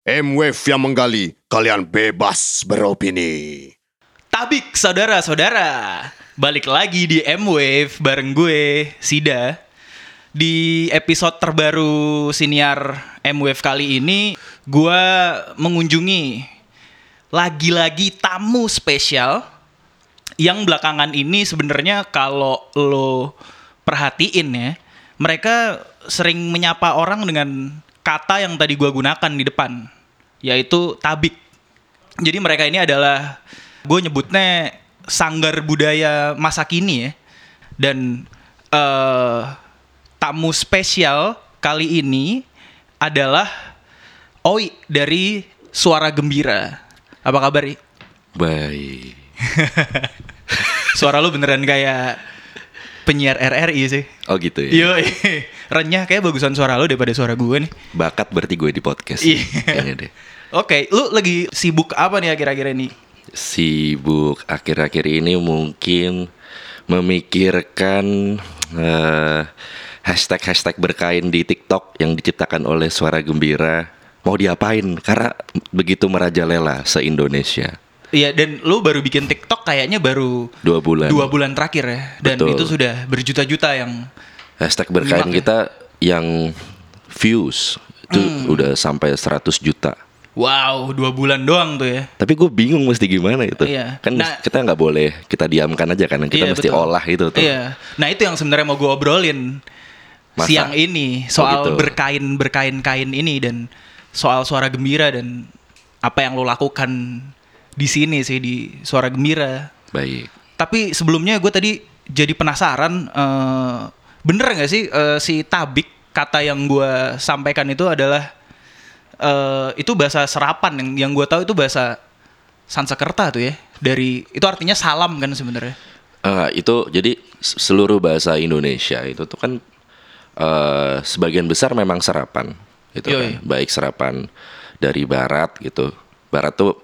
M-Wave yang menggali, kalian bebas beropini. Tabik saudara-saudara Balik lagi di M-Wave bareng gue, Sida Di episode terbaru siniar M-Wave kali ini Gue mengunjungi lagi-lagi tamu spesial Yang belakangan ini sebenarnya kalau lo perhatiin ya Mereka sering menyapa orang dengan kata yang tadi gue gunakan di depan Yaitu tabik jadi mereka ini adalah gue nyebutnya sanggar budaya masa kini ya. Dan eh tamu spesial kali ini adalah Oi dari Suara Gembira. Apa kabar? Baik. Suara lu beneran kayak penyiar RRI sih. Oh gitu ya. Yo, renyah kayak bagusan suara lu daripada suara gue nih. Bakat berarti gue di podcast. Iya. Kayaknya deh. Oke, lu lagi sibuk apa nih akhir-akhir ini? Sibuk akhir-akhir ini mungkin memikirkan eh, hashtag-hashtag berkain di TikTok yang diciptakan oleh Suara Gembira mau diapain karena begitu merajalela se-Indonesia. Iya, dan lu baru bikin TikTok kayaknya baru Dua bulan. dua bulan terakhir ya. Dan Betul. itu sudah berjuta-juta yang Hashtag berkain ya? kita yang views itu Hmm. udah sampai 100 juta. wow, dua bulan doang tuh ya. Tapi gue bingung mesti gimana itu. Iya. Kan Nah- kita nggak boleh kita diamkan aja kan. Kita Iya, mesti betul. olah itu tuh. Iya. Nah, itu yang sebenarnya mau gue obrolin Masa? siang ini soal gitu. berkain berkain-kain ini dan soal suara gembira dan apa yang lo lakukan di sini sih di suara gembira. Baik. Tapi sebelumnya gue tadi jadi penasaran, eh, bener nggak sih eh, si tabik kata yang gue sampaikan itu adalah eh, itu bahasa serapan yang yang gue tahu itu bahasa Sansekerta tuh ya dari itu artinya salam kan sebenarnya. Eh, itu jadi seluruh bahasa Indonesia itu tuh kan eh, sebagian besar memang serapan gitu Yoi. kan. Baik serapan dari barat gitu. Barat tuh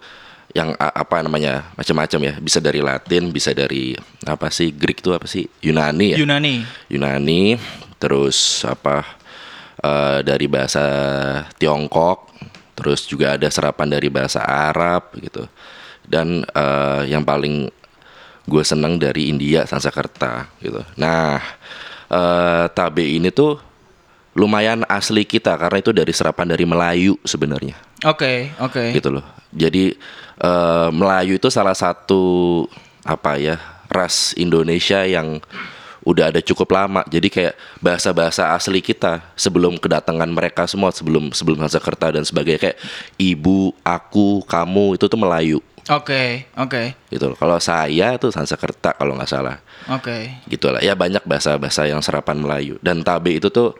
yang apa namanya macam-macam ya. Bisa dari Latin bisa dari apa sih Greek tuh apa sih? Yunani ya? Yunani. Yunani, terus apa eh, dari bahasa Tiongkok, terus juga ada serapan dari bahasa Arab gitu, dan eh, yang paling gue seneng dari India Sanskerta gitu. Nah, eh, tabe ini tuh lumayan asli kita karena itu dari serapan dari Melayu sebenarnya Oke, oke. gitu loh. Jadi eh, Melayu itu salah satu apa ya ras Indonesia yang udah ada cukup lama. Jadi kayak bahasa-bahasa asli kita sebelum kedatangan mereka semua sebelum sebelum Sanskerta dan sebagainya kayak ibu, aku, kamu itu tuh Melayu Oke, oke. gitu loh. Kalau saya tuh Sanskerta kalau nggak salah Oke. gitu lah ya banyak bahasa-bahasa yang serapan Melayu dan tabe itu tuh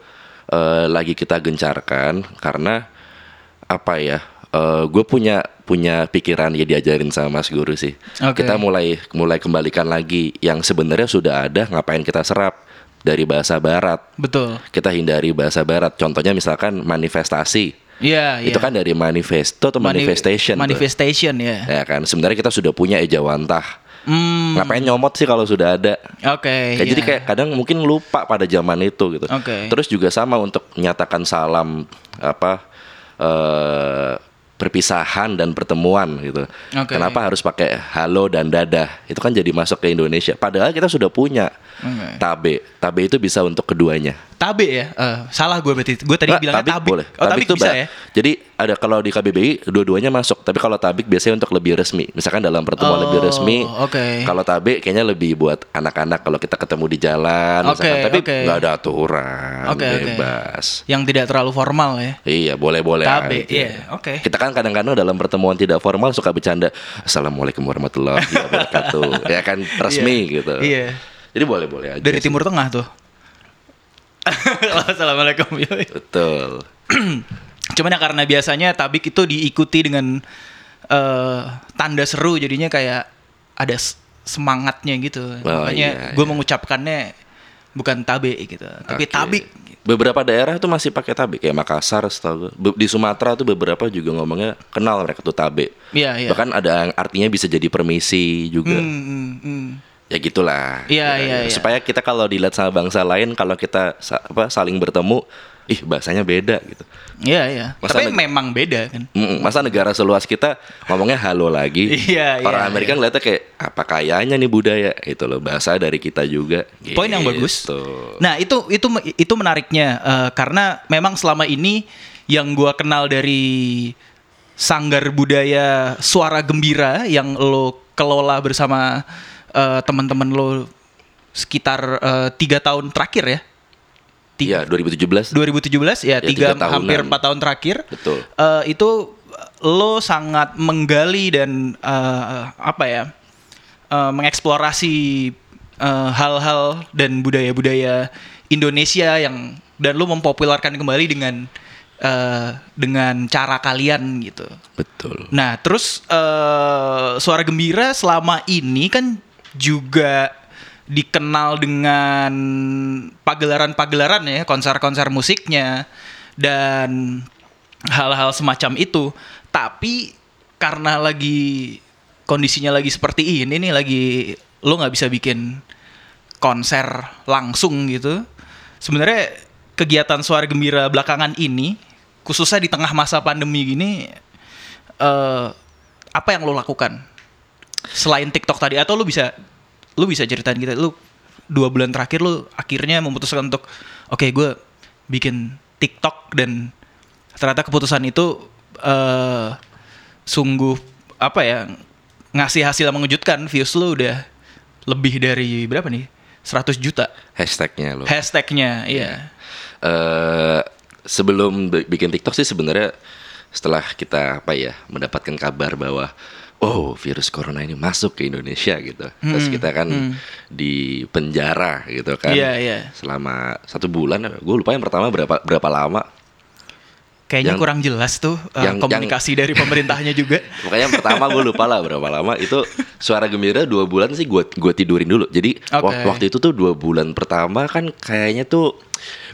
eh, lagi kita gencarkan karena apa ya gue punya punya pikiran ya diajarin sama Mas Guru sih Oke. kita mulai mulai kembalikan lagi yang sebenarnya sudah ada ngapain kita serap dari bahasa Barat Betul. kita hindari bahasa Barat contohnya misalkan manifestasi Iya, iya. itu kan dari manifesto atau Mani- manifestation. Manifestation ya. ya kan sebenarnya kita sudah punya ejawantah Hmm. ngapain nyomot sih kalau sudah ada Oke. Kayak Jadi iya. kayak kadang mungkin lupa pada zaman itu gitu. Oke. Terus juga sama untuk menyatakan salam apa eh perpisahan dan pertemuan gitu. Oke. Kenapa harus pakai halo dan dadah? Itu kan jadi masuk ke Indonesia. Padahal kita sudah punya Oke. tabe. Tabe itu bisa untuk keduanya. Tabe ya? Eh, salah gue berarti. Gue tadi Nggak, bilangnya tabik tabik. boleh. Oh, tabik, tuh bisa ya? Jadi ada kalau di KBBI dua-duanya masuk. Tapi kalau tabik biasanya untuk lebih resmi. Misalkan dalam pertemuan Oh, lebih resmi. oke. Kalau tabe kayaknya lebih buat anak-anak kalau kita ketemu di jalan. Oke, misalkan. Tapi oke. nggak ada aturan. Oke, oke. bebas. Yang tidak terlalu formal ya. Iya boleh-boleh Tabe, iya, oke. Kita kan kadang-kadang dalam pertemuan tidak formal suka bercanda Assalamualaikum warahmatullahi wabarakatuh Ya kan resmi Iya. gitu Iya. Jadi boleh-boleh aja Dari sih. Timur Tengah tuh. Assalamualaikum. Betul Cuman ya karena biasanya tabik itu diikuti dengan eh, tanda seru jadinya kayak ada semangatnya gitu. Oh, Makanya iya, gue iya. mengucapkannya bukan tabe gitu, tapi Oke. tabik. Beberapa daerah tuh masih pakai tabe Kayak Makassar setahu gue. Di Sumatera tuh beberapa juga ngomongnya Kenal mereka tuh tabe Iya, iya. Bahkan ada yang artinya bisa jadi permisi juga Hmm, hmm, hmm. Ya gitulah. Iya, Ya, iya, ya. iya. Supaya kita kalau dilihat sama bangsa lain kalau kita sa- apa saling bertemu, ih bahasanya beda gitu. Iya, iya. Masa Tapi memang beda kan. Mm, Masa negara seluas kita ngomongnya halo lagi. Iya, Orang iya, Amerika iya. ngeliatnya kayak apa kayanya nih budaya itu loh bahasa dari kita juga. Poin yang bagus. Gitu. Nah itu itu itu menariknya eh, karena memang selama ini yang gua kenal dari sanggar budaya suara gembira yang lo kelola bersama eh, teman-teman lo sekitar eh, tiga tahun terakhir ya. Iya 2017. 2017 ya, Ya, tiga, tiga tahunan. hampir empat tahun terakhir. Betul. Eh, itu lo sangat menggali dan eh, apa ya eh, mengeksplorasi eh, hal-hal dan budaya-budaya Indonesia yang dan lo mempopulerkan kembali dengan eh, dengan cara kalian gitu. Betul. Nah, terus eh, suara gembira selama ini kan juga dikenal dengan pagelaran-pagelaran ya, konser-konser musiknya dan hal-hal semacam itu. Tapi karena lagi kondisinya lagi seperti ini nih, lagi lo nggak bisa bikin konser langsung gitu. Sebenarnya kegiatan suara gembira belakangan ini, khususnya di tengah masa pandemi gini, eh apa yang lo lakukan selain TikTok tadi atau lo bisa lo bisa ceritain kita lo dua bulan terakhir lo akhirnya memutuskan untuk oke gue bikin TikTok dan ternyata keputusan itu eh sungguh apa ya ngasih hasil yang mengejutkan. Views lo udah lebih dari berapa nih? 100 juta. Hashtagnya loh. hashtagnya iya. Eh sebelum bi- bikin TikTok sih sebenarnya setelah kita apa ya mendapatkan kabar bahwa oh virus corona ini masuk ke Indonesia gitu, terus kita kan di penjara gitu kan, Iya, iya. selama satu bulan, gue lupa yang pertama berapa berapa lama, kayaknya Yang- kurang jelas tuh eh, yang- komunikasi dari pemerintahnya juga yang pertama gue lupa lah berapa lama itu suara gembira dua bulan sih gue gue tidurin dulu. Jadi Oke. wak- waktu itu tuh dua bulan pertama kan kayaknya tuh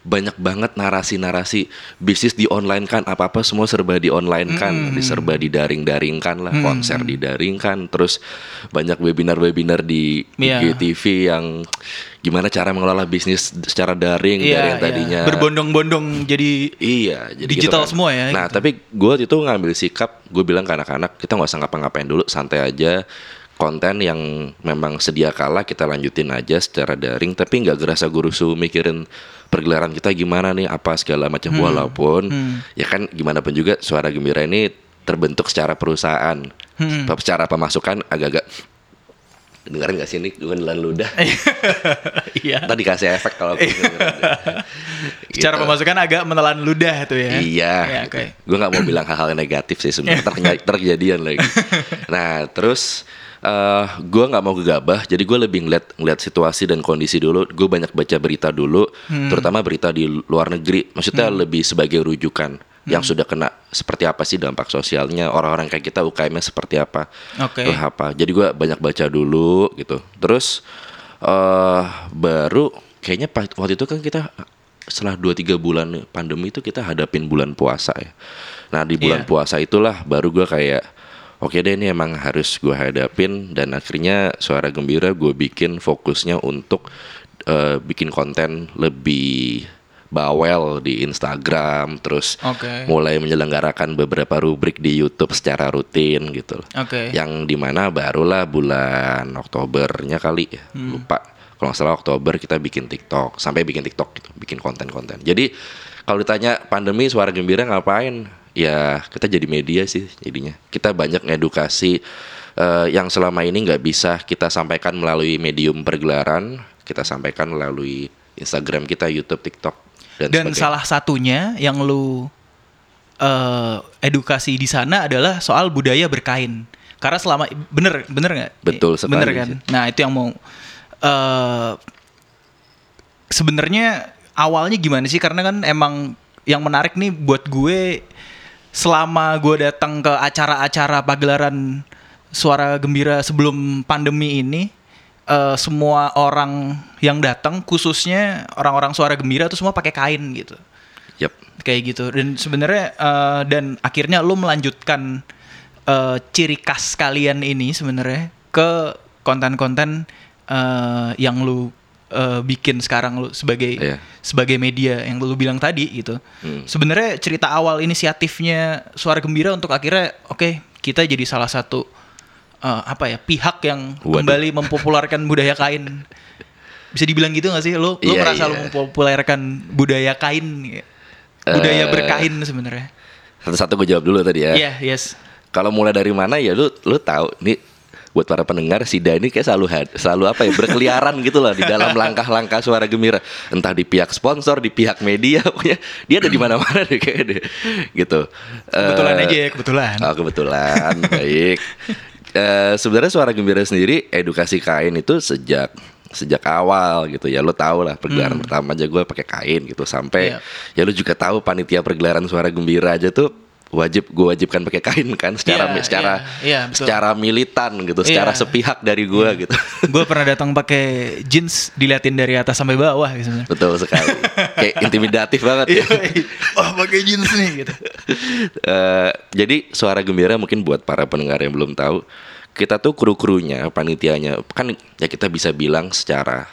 banyak banget narasi-narasi bisnis di online kan apa apa semua serba di online kan, Hmm. diserba di daring daringkan lah, konser didaringkan, terus banyak webinar-webinar di Iya. IGTV yang gimana cara mengelola bisnis secara daring Iya, dari yang iya. tadinya berbondong-bondong jadi Iya, jadi Digital gitu kan. semua ya, Nah, gitu. tapi gue itu ngambil sikap, gue bilang ke anak-anak kita nggak usah ngapa-ngapain dulu, santai aja. Konten yang memang sedia kala kita lanjutin aja secara daring, tapi nggak gerasa gurusu mikirin pergelaran kita gimana nih, apa segala macam. Hmm. Walaupun ya kan gimana pun juga suara gembira ini terbentuk secara perusahaan, Hmm. secara pemasukan agak-agak dengerin gak sih ini gue nelan ludah iya. Ntar dikasih efek kalau aku secara Gitu. pemasukan agak menelan ludah tuh ya. Iya. Ya, oke. Gue nggak mau bilang hal-hal yang negatif sih sebenarnya ter terjadian lagi. Nah terus eh gue nggak mau gegabah, jadi gue lebih ngeliat ngeliat situasi dan kondisi dulu. Gue banyak baca berita dulu, Hmm. terutama berita di luar negeri. Maksudnya lebih sebagai rujukan Hmm. yang sudah kena seperti apa sih dampak sosialnya orang-orang kayak kita UKM-nya seperti apa, Oke. Eh, apa. Jadi gue banyak baca dulu gitu. Terus eh baru kayaknya waktu itu kan kita setelah 2-3 bulan pandemi itu kita hadapin bulan puasa ya. Nah di bulan Iya. puasa itulah baru gue kayak oke deh ini emang harus gue hadapin dan akhirnya suara gembira gue bikin fokusnya untuk eh, bikin konten lebih bawel di Instagram terus Oke. mulai menyelenggarakan beberapa rubrik di YouTube secara rutin gitu loh. Oke. Yang di mana barulah bulan Oktobernya kali ya Hmm. lupa kalau nggak salah Oktober kita bikin TikTok sampai bikin TikTok gitu bikin konten-konten. Jadi kalau ditanya pandemi suara gembira ngapain? Ya kita jadi media sih jadinya. Kita banyak ngedukasi eh, yang selama ini nggak bisa kita sampaikan melalui medium pergelaran, kita sampaikan melalui Instagram kita, YouTube, TikTok dan, dan sebagainya. salah satunya yang lu eh, edukasi di sana adalah soal budaya berkain karena selama bener bener nggak Betul sekali bener kan sih. nah itu yang mau eh sebenarnya awalnya gimana sih karena kan emang yang menarik nih buat gue selama gue datang ke acara-acara pagelaran suara gembira sebelum pandemi ini eh, semua orang yang datang khususnya orang-orang suara gembira tuh semua pakai kain gitu Yap. kayak gitu dan sebenarnya eh, dan akhirnya lu melanjutkan eh, ciri khas kalian ini sebenarnya ke konten-konten eh, yang lu eh, bikin sekarang lu sebagai Iya. sebagai media yang lu bilang tadi gitu. Hmm. Sebenarnya cerita awal inisiatifnya Suara Gembira untuk akhirnya oke kita jadi salah satu eh, apa ya pihak yang Waduh. kembali mempopulerkan budaya kain. Bisa dibilang gitu gak sih? Lu lu Iya, merasa lu iya. mempopulerkan budaya kain budaya Eh, berkain sebenarnya. Satu-satu gue jawab dulu tadi ya. Iya, yes. Kalau mulai dari mana ya lu lu tahu nih buat para pendengar Sida ini kayak selalu had- selalu apa ya berkeliaran gitu loh di dalam langkah-langkah suara gembira entah di pihak sponsor di pihak media pokoknya dia ada di mana-mana deh kayak deh gitu Kebetulan Eh, aja ya, kebetulan. Oh kebetulan baik. Eh, sebenarnya suara gembira sendiri edukasi kain itu sejak sejak awal gitu ya lo tau lah pergelaran pertama aja gue pakai kain gitu sampai Iya. ya lo juga tahu panitia pergelaran suara gembira aja tuh wajib gue wajibkan pakai kain kan secara Iya, secara iya, iya, betul. secara militan gitu secara Iya. sepihak dari gue gitu gue pernah datang pakai jeans diliatin dari atas sampai bawah gitu betul sekali kayak intimidatif banget ya. Wah pakai jeans nih gitu. Eh, jadi suara gembira mungkin buat para pendengar yang belum tahu kita tuh kru-krunya panitianya kan ya kita bisa bilang secara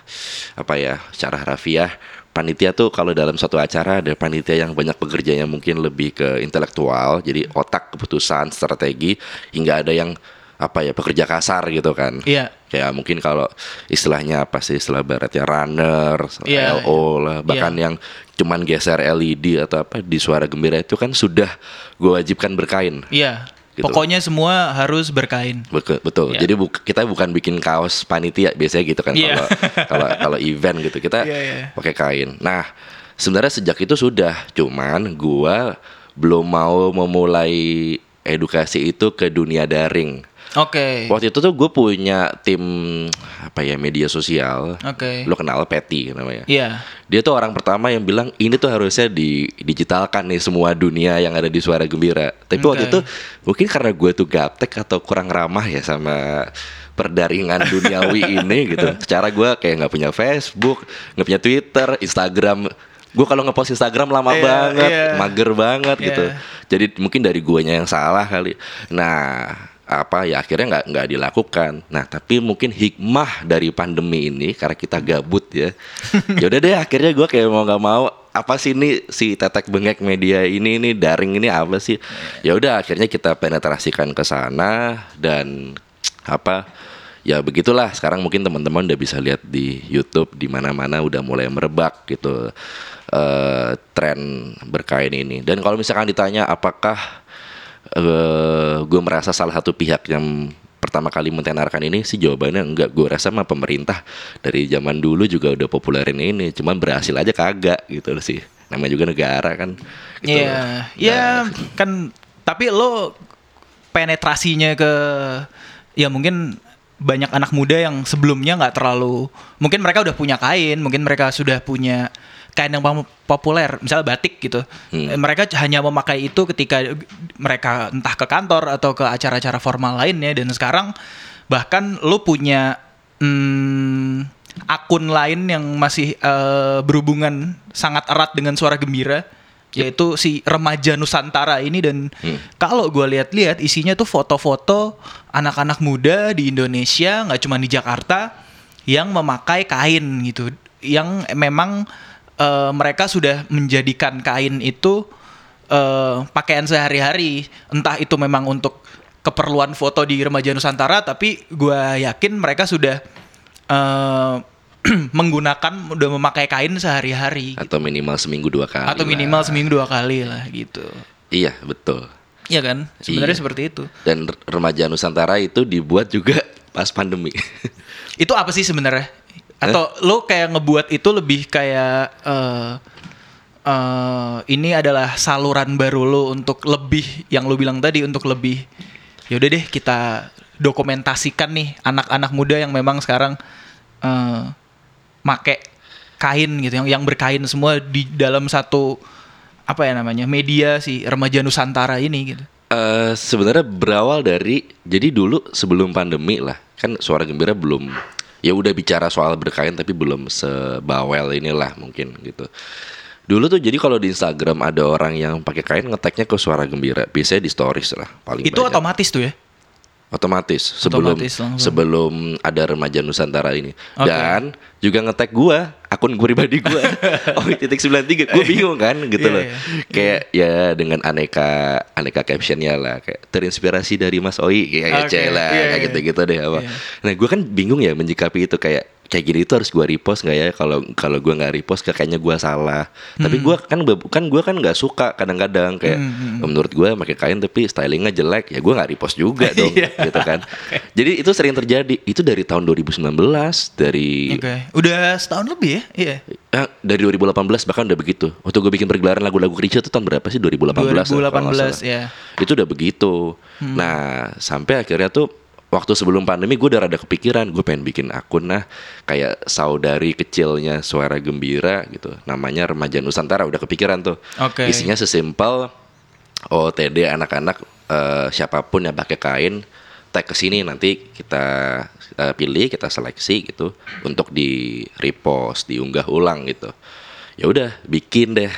apa ya secara harafiah panitia tuh kalau dalam suatu acara ada panitia yang banyak bekerjanya mungkin lebih ke intelektual jadi otak keputusan strategi hingga ada yang apa ya pekerja kasar gitu kan Iya. kayak mungkin kalau istilahnya apa sih istilah baratnya runner, Iya, LO lah, bahkan Iya. yang cuman geser LED atau apa di suara gembira itu kan sudah gue wajibkan berkain. Iya. Gitu. Pokoknya semua harus berkain. Betul, betul. Iya. Jadi buk- kita bukan bikin kaos panitia biasanya gitu kan Iya. kalau kalau kalau event gitu kita Iya, iya. pakai kain. Nah, sebenarnya sejak itu sudah, cuman gua belum mau memulai edukasi itu ke dunia daring. Oke. Waktu itu tuh gue punya tim apa ya media sosial. Oke. Lo kenal Patty namanya. Iya. Dia tuh orang pertama yang bilang ini tuh harusnya di digitalkan nih semua dunia yang ada di suara gembira. Tapi waktu Oke. itu mungkin karena gue tuh gaptek atau kurang ramah ya sama perdaringan duniawi ini gitu. Secara gue kayak nggak punya Facebook, nggak punya Twitter, Instagram. Gue kalau ngepost Instagram lama Iya, banget, iya. mager banget Iya. gitu. Jadi mungkin dari guanya yang salah kali. Nah, apa ya akhirnya nggak nggak dilakukan. Nah, tapi mungkin hikmah dari pandemi ini karena kita gabut ya. ya udah deh, akhirnya gue kayak mau nggak mau apa sih ini si tetek bengek media ini ini daring ini apa sih? Ya udah akhirnya kita penetrasikan ke sana dan apa ya begitulah sekarang mungkin teman-teman udah bisa lihat di YouTube di mana-mana udah mulai merebak gitu eh, tren berkain ini dan kalau misalkan ditanya apakah eh gue merasa salah satu pihak yang pertama kali mentenarkan ini sih jawabannya enggak gue rasa mah pemerintah dari zaman dulu juga udah populerin ini cuman berhasil aja kagak gitu loh sih namanya juga negara kan gitu. Iya. Iya kan tapi lo penetrasinya ke ya mungkin banyak anak muda yang sebelumnya nggak terlalu mungkin mereka udah punya kain, mungkin mereka sudah punya kain yang pop- populer, misalnya batik gitu. Hmm. Mereka hanya memakai itu ketika mereka entah ke kantor atau ke acara-acara formal lainnya dan sekarang bahkan lo punya hmm, akun lain yang masih eh, berhubungan sangat erat dengan suara gembira yaitu si remaja Nusantara ini dan Hmm. kalau gue lihat-lihat isinya tuh foto-foto anak-anak muda di Indonesia nggak cuma di Jakarta yang memakai kain gitu yang memang eh, mereka sudah menjadikan kain itu eh, pakaian sehari-hari. Entah itu memang untuk keperluan foto di remaja Nusantara tapi gue yakin mereka sudah eh, menggunakan udah memakai kain sehari-hari. Gitu. atau minimal seminggu dua kali atau lah. minimal seminggu dua kali lah gitu. Iya betul. Iya kan? Sebenarnya Iya. seperti itu. Dan remaja Nusantara itu dibuat juga pas pandemi. Itu apa sih sebenarnya atau lo kayak ngebuat itu lebih kayak eh eh, ini adalah saluran baru lo untuk lebih yang lo bilang tadi untuk lebih yaudah deh kita dokumentasikan nih anak-anak muda yang memang sekarang eh make kain gitu yang yang berkain semua di dalam satu apa ya namanya media si remaja Nusantara ini gitu. Eh sebenarnya berawal dari jadi dulu sebelum pandemi lah kan suara gembira belum ya udah bicara soal berkain tapi belum sebawel inilah mungkin gitu. Dulu tuh jadi kalau di Instagram ada orang yang pakai kain ngeteknya ke suara gembira biasanya di stories lah paling itu banyak. otomatis tuh ya Otomatis sebelum Otomatis langsung. sebelum ada remaja Nusantara ini. Oke. dan juga ngetek gua akun gue pribadi gua. Oh titik sembilan tiga. Gue bingung kan gitu Iya, loh. iya. kayak ya dengan aneka aneka captionnya lah. Kayak terinspirasi dari Mas Oi. Kayak okay, lah iya, kayak gitu gitu deh apa. Iya. nah gue kan bingung ya menyikapi itu. Kayak kayak gini itu harus gua repost nggak ya kalau kalau gua nggak repost kayaknya gua salah tapi gua kan kan gua kan nggak suka kadang-kadang kayak Hmm, menurut gua pakai kain tapi stylingnya jelek ya gua nggak repost juga dong Iya. gitu kan jadi itu sering terjadi itu dari tahun 2019 dari Oke. Udah setahun lebih ya? Iya. eh, dari 2018 bahkan udah begitu waktu gue bikin pergelaran lagu-lagu Krisya itu tahun berapa sih 2018 ya, kalau nggak 2018 salah. ya. itu udah begitu nah sampai akhirnya tuh waktu sebelum pandemi gue udah rada kepikiran gue pengen bikin akun nah kayak saudari kecilnya suara gembira gitu. Namanya remaja Nusantara udah kepikiran tuh. Oke. isinya sesimpel OTD anak-anak eh, siapa pun yang pakai kain tag ke sini nanti kita eh, pilih kita seleksi gitu untuk di repost diunggah ulang gitu. Ya udah bikin deh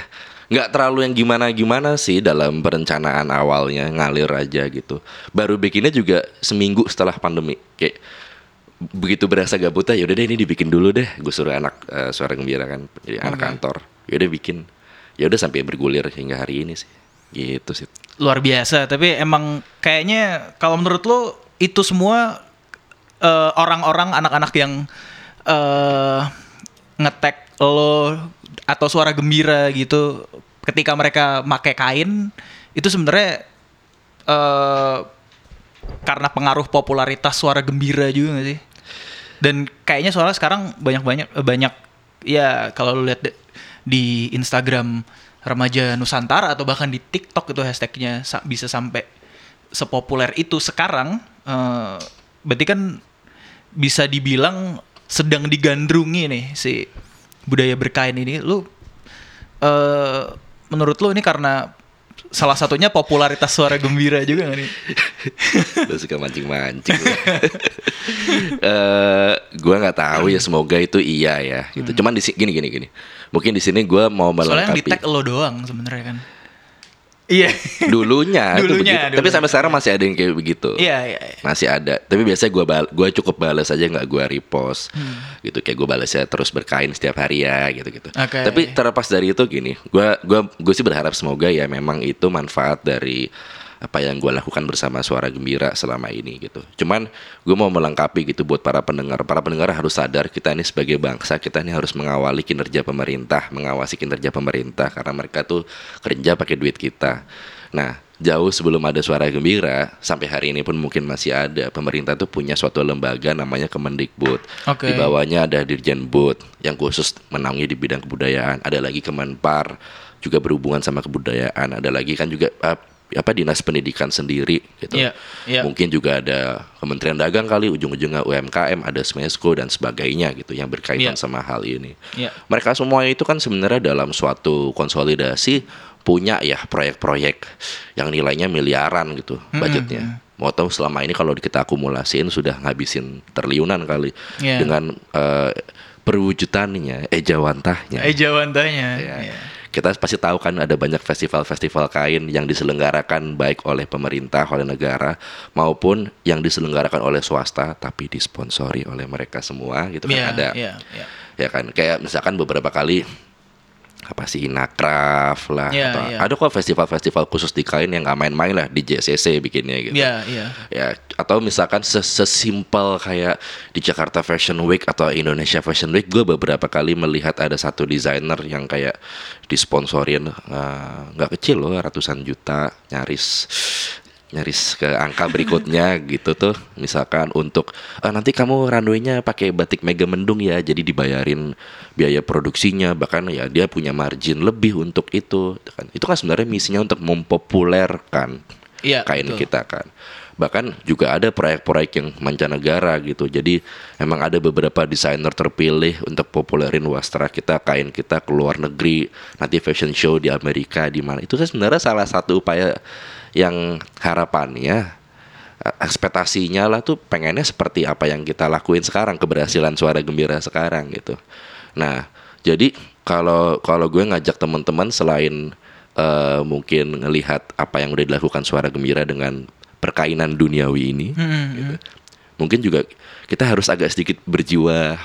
nggak terlalu yang gimana gimana sih dalam perencanaan awalnya ngalir aja gitu. Baru bikinnya juga seminggu setelah pandemi. Kayak begitu berasa gabutnya ya udah deh ini dibikin dulu deh. Gue suruh anak eh, suara gembira kan jadi anak Oke. kantor. Ya udah bikin. Ya udah sampai bergulir hingga hari ini sih. Gitu sih. Luar biasa, tapi emang kayaknya kalau menurut lo itu semua eh, orang-orang anak-anak yang eh ngetek lo atau suara gembira gitu ketika mereka pakai kain itu sebenarnya eh karena pengaruh popularitas suara gembira juga gak sih? Dan kayaknya soalnya sekarang banyak-banyak eh, banyak ya kalau lu lihat de- di Instagram remaja Nusantara atau bahkan di TikTok itu hashtagnya sa- bisa sampai sepopuler itu sekarang eh, berarti kan bisa dibilang sedang digandrungi nih si budaya berkain ini lu eh menurut lu ini karena salah satunya popularitas suara gembira juga gak nih? Lu suka mancing-mancing. lu. Eh, gua nggak tahu ya semoga itu iya ya. Gitu. Cuman di gini gini gini. Mungkin di sini gua mau Hmm. Soalnya yang di melengkapi. tag lo doang sebenarnya kan. Iya. Dulunya, itu Dulunya, begitu. Tapi dulunya. sampai sekarang masih ada yang kayak begitu. Iya, iya, iya. Masih ada. Tapi biasanya gua bal gua cukup balas aja nggak gua repost. Gitu kayak gua balasnya terus berkain setiap hari ya gitu-gitu. Oke. Tapi terlepas dari itu gini, gua gua gue sih berharap semoga ya memang itu manfaat dari apa yang gue lakukan bersama suara gembira selama ini gitu. Cuman gue mau melengkapi gitu buat para pendengar. Para pendengar harus sadar kita ini sebagai bangsa kita ini harus mengawali kinerja pemerintah, mengawasi kinerja pemerintah karena mereka tuh kerja pakai duit kita. Nah, jauh sebelum ada suara gembira sampai hari ini pun mungkin masih ada pemerintah tuh punya suatu lembaga namanya Kemendikbud. Oke. Di bawahnya ada Dirjen Bud yang khusus menaungi di bidang kebudayaan. Ada lagi Kemenpar juga berhubungan sama kebudayaan. Ada lagi kan juga eh, apa dinas pendidikan sendiri gitu. Iya, iya. Mungkin juga ada Kementerian Dagang kali ujung-ujungnya UMKM, ada Smesco dan sebagainya gitu yang berkaitan Iya. sama hal ini. Iya. Mereka semua itu kan sebenarnya dalam suatu konsolidasi punya ya proyek-proyek yang nilainya miliaran gitu budgetnya. Mau tahu selama ini kalau kita akumulasiin sudah ngabisin triliunan kali Iya. dengan eh, perwujudannya, ejawantahnya. Ejawantanya. Ya. Iya. Kita pasti tahu kan ada banyak festival-festival kain yang diselenggarakan baik oleh pemerintah, oleh negara maupun yang diselenggarakan oleh swasta tapi disponsori oleh mereka semua gitu kan Iya, ada. iya, iya. Ya kan kayak misalkan beberapa kali apa sih Inakraf lah Iya, atau iya. ada kok festival-festival khusus di kain yang nggak main-main lah di JCC bikinnya gitu. Iya, iya. Ya, atau misalkan ses- sesimpel kayak di Jakarta Fashion Week atau Indonesia Fashion Week, gue beberapa kali melihat ada satu desainer yang kayak disponsorin eh, nggak kecil loh, ratusan juta, nyaris nyaris ke angka berikutnya gitu tuh misalkan untuk "Ah, nanti kamu runway-nya pakai batik mega mendung ya jadi dibayarin biaya produksinya bahkan ya dia punya margin lebih untuk itu kan itu kan sebenarnya misinya untuk mempopulerkan Iya, kain betul. kita kan. Bahkan juga ada proyek-proyek yang mancanegara gitu. Jadi memang ada beberapa desainer terpilih untuk populerin wastra kita, kain kita ke luar negeri, nanti fashion show di Amerika di mana. Itu kan sebenarnya salah satu upaya yang harapannya ekspektasinya lah tuh pengennya seperti apa yang kita lakuin sekarang keberhasilan suara gembira sekarang gitu. Nah, jadi kalau kalau gue ngajak teman-teman selain eh, mungkin ngelihat apa yang udah dilakukan suara gembira dengan perkainan duniawi ini Hmm, gitu. mungkin juga kita harus agak sedikit berjiwa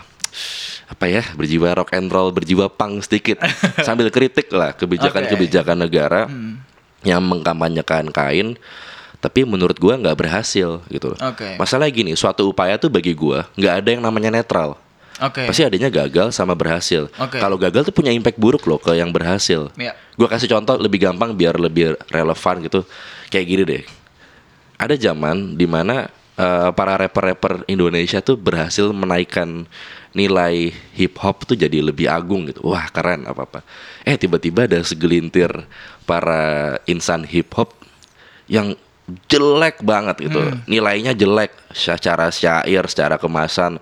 apa ya berjiwa rock and roll berjiwa punk sedikit sambil kritik lah kebijakan-kebijakan negara Hmm. yang mengkampanyekan kain tapi menurut gua nggak berhasil gitu loh. Oke. Masalah gini, suatu upaya tuh bagi gua nggak ada yang namanya netral. Oke. Pasti adanya gagal sama berhasil. Oke. Kalau gagal tuh punya impact buruk loh ke yang berhasil. Ya. Gua kasih contoh lebih gampang biar lebih relevan gitu. Kayak gini deh. Ada zaman di mana eh, para rapper-rapper Indonesia tuh berhasil menaikkan nilai hip hop tuh jadi lebih agung gitu. Wah keren apa apa. Eh tiba-tiba ada segelintir para insan hip hop yang jelek banget gitu. Nilainya jelek secara syair, secara kemasan.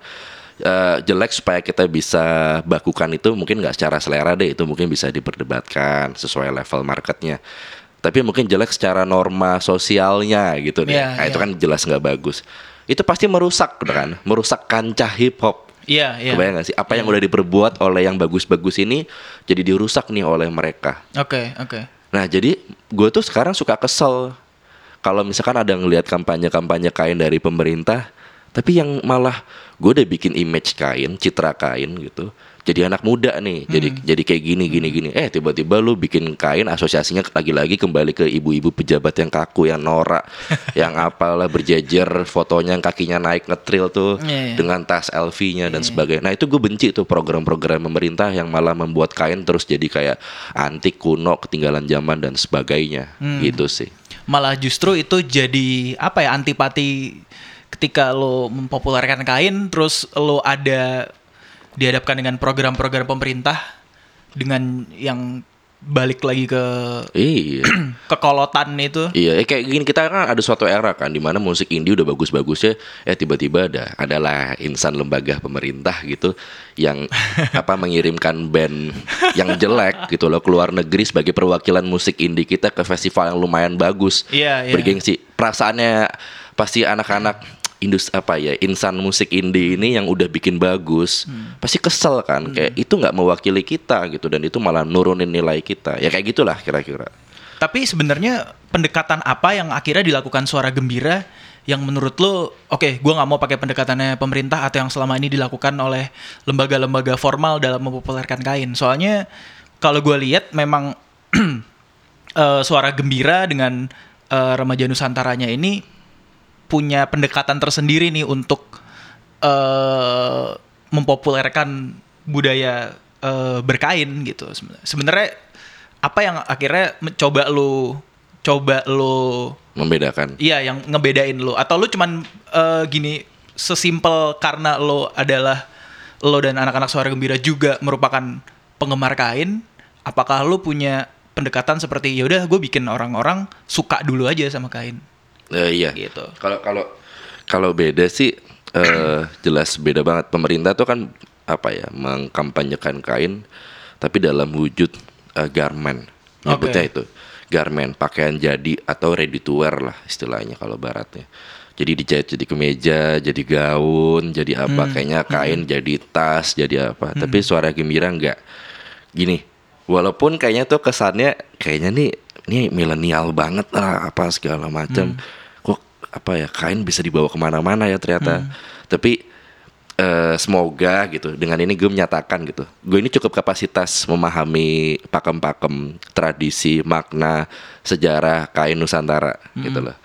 Eh, jelek supaya kita bisa bakukan itu mungkin nggak secara selera deh itu mungkin bisa diperdebatkan sesuai level marketnya tapi mungkin jelek secara norma sosialnya gitu deh Iya, nah, itu iya. kan jelas nggak bagus itu pasti merusak kan merusak kancah hip hop Iya, iya. kebayang nggak sih apa yang udah diperbuat oleh yang bagus-bagus ini jadi dirusak nih oleh mereka Oke, oke. Nah jadi gue tuh sekarang suka kesel kalau misalkan ada ngelihat kampanye-kampanye kain dari pemerintah, tapi yang malah gue udah bikin image kain, citra kain gitu. Jadi anak muda nih, jadi jadi kayak gini gini gini. Eh tiba-tiba lu bikin kain asosiasinya lagi-lagi kembali ke ibu-ibu pejabat yang kaku, yang norak, yang apalah berjejer fotonya yang kakinya naik ngetril tuh Iya, iya. dengan tas LV-nya dan sebagainya. Nah itu gue benci tuh program-program pemerintah yang malah membuat kain terus jadi kayak antik, kuno, ketinggalan zaman dan sebagainya. Gitu sih. Malah justru itu jadi apa ya antipati ketika lo mempopulerkan kain terus lo ada dihadapkan dengan program-program pemerintah dengan yang balik lagi ke Iya. kekolotan itu. Iya, eh, kayak gini kita kan ada suatu era kan di mana musik indie udah bagus-bagusnya, eh tiba-tiba ada adalah insan lembaga pemerintah gitu yang apa mengirimkan band yang jelek gitu loh ke luar negeri sebagai perwakilan musik indie kita ke festival yang lumayan bagus. Iya, iya. Bergengsi. Perasaannya pasti anak-anak indus apa ya insan musik indie ini yang udah bikin bagus pasti kesel kan kayak itu nggak mewakili kita gitu dan itu malah nurunin nilai kita. Ya kayak gitulah kira-kira. Tapi sebenarnya pendekatan apa yang akhirnya dilakukan suara gembira yang menurut lo, oke, gua nggak mau pakai pendekatannya pemerintah atau yang selama ini dilakukan oleh lembaga-lembaga formal dalam mempopulerkan kain. Soalnya kalau gue lihat memang eh, suara gembira dengan eh, remaja nusantaranya ini punya pendekatan tersendiri nih untuk eh mempopulerkan budaya eh, berkain gitu. Seben- Sebenarnya apa yang akhirnya mencoba lu coba lu membedakan. Iya yang ngebedain lu. Atau lu cuman eh, gini sesimpel karena lo adalah lo dan anak-anak suara gembira juga merupakan penggemar kain apakah lu punya pendekatan seperti ya udah gue bikin orang-orang suka dulu aja sama kain Eh, iya. Gitu. Kalau kalau kalau beda sih eh jelas beda banget. Pemerintah tuh kan apa ya mengkampanyekan kain, tapi dalam wujud eh, garment. Nyebutnya Oke. itu garment, pakaian jadi atau ready to wear lah istilahnya kalau baratnya. Jadi dijahit jadi kemeja, jadi gaun, jadi apa? Kayaknya kain jadi tas, jadi apa? Tapi suara gembira enggak. Gini, walaupun kayaknya tuh kesannya kayaknya nih ini milenial banget lah apa segala macam. Kok apa ya kain bisa dibawa ke mana-mana ya ternyata. Tapi eh, semoga gitu dengan ini gue menyatakan gitu. Gue ini cukup kapasitas memahami pakem-pakem tradisi, makna, sejarah kain Nusantara gitu loh.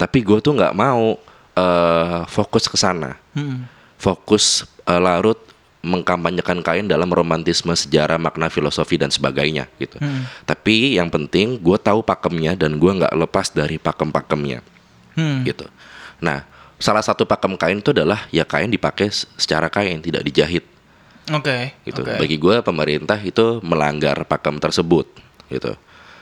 Tapi gue tuh nggak mau eh, fokus ke sana Hmm. fokus eh, larut mengkampanyekan kain dalam romantisme sejarah makna filosofi dan sebagainya gitu. Tapi yang penting gue tahu pakemnya dan gue nggak lepas dari pakem-pakemnya Hmm. gitu. Nah salah satu pakem kain itu adalah ya kain dipakai secara kain tidak dijahit Oke. gitu. oke. Bagi gue pemerintah itu melanggar pakem tersebut gitu.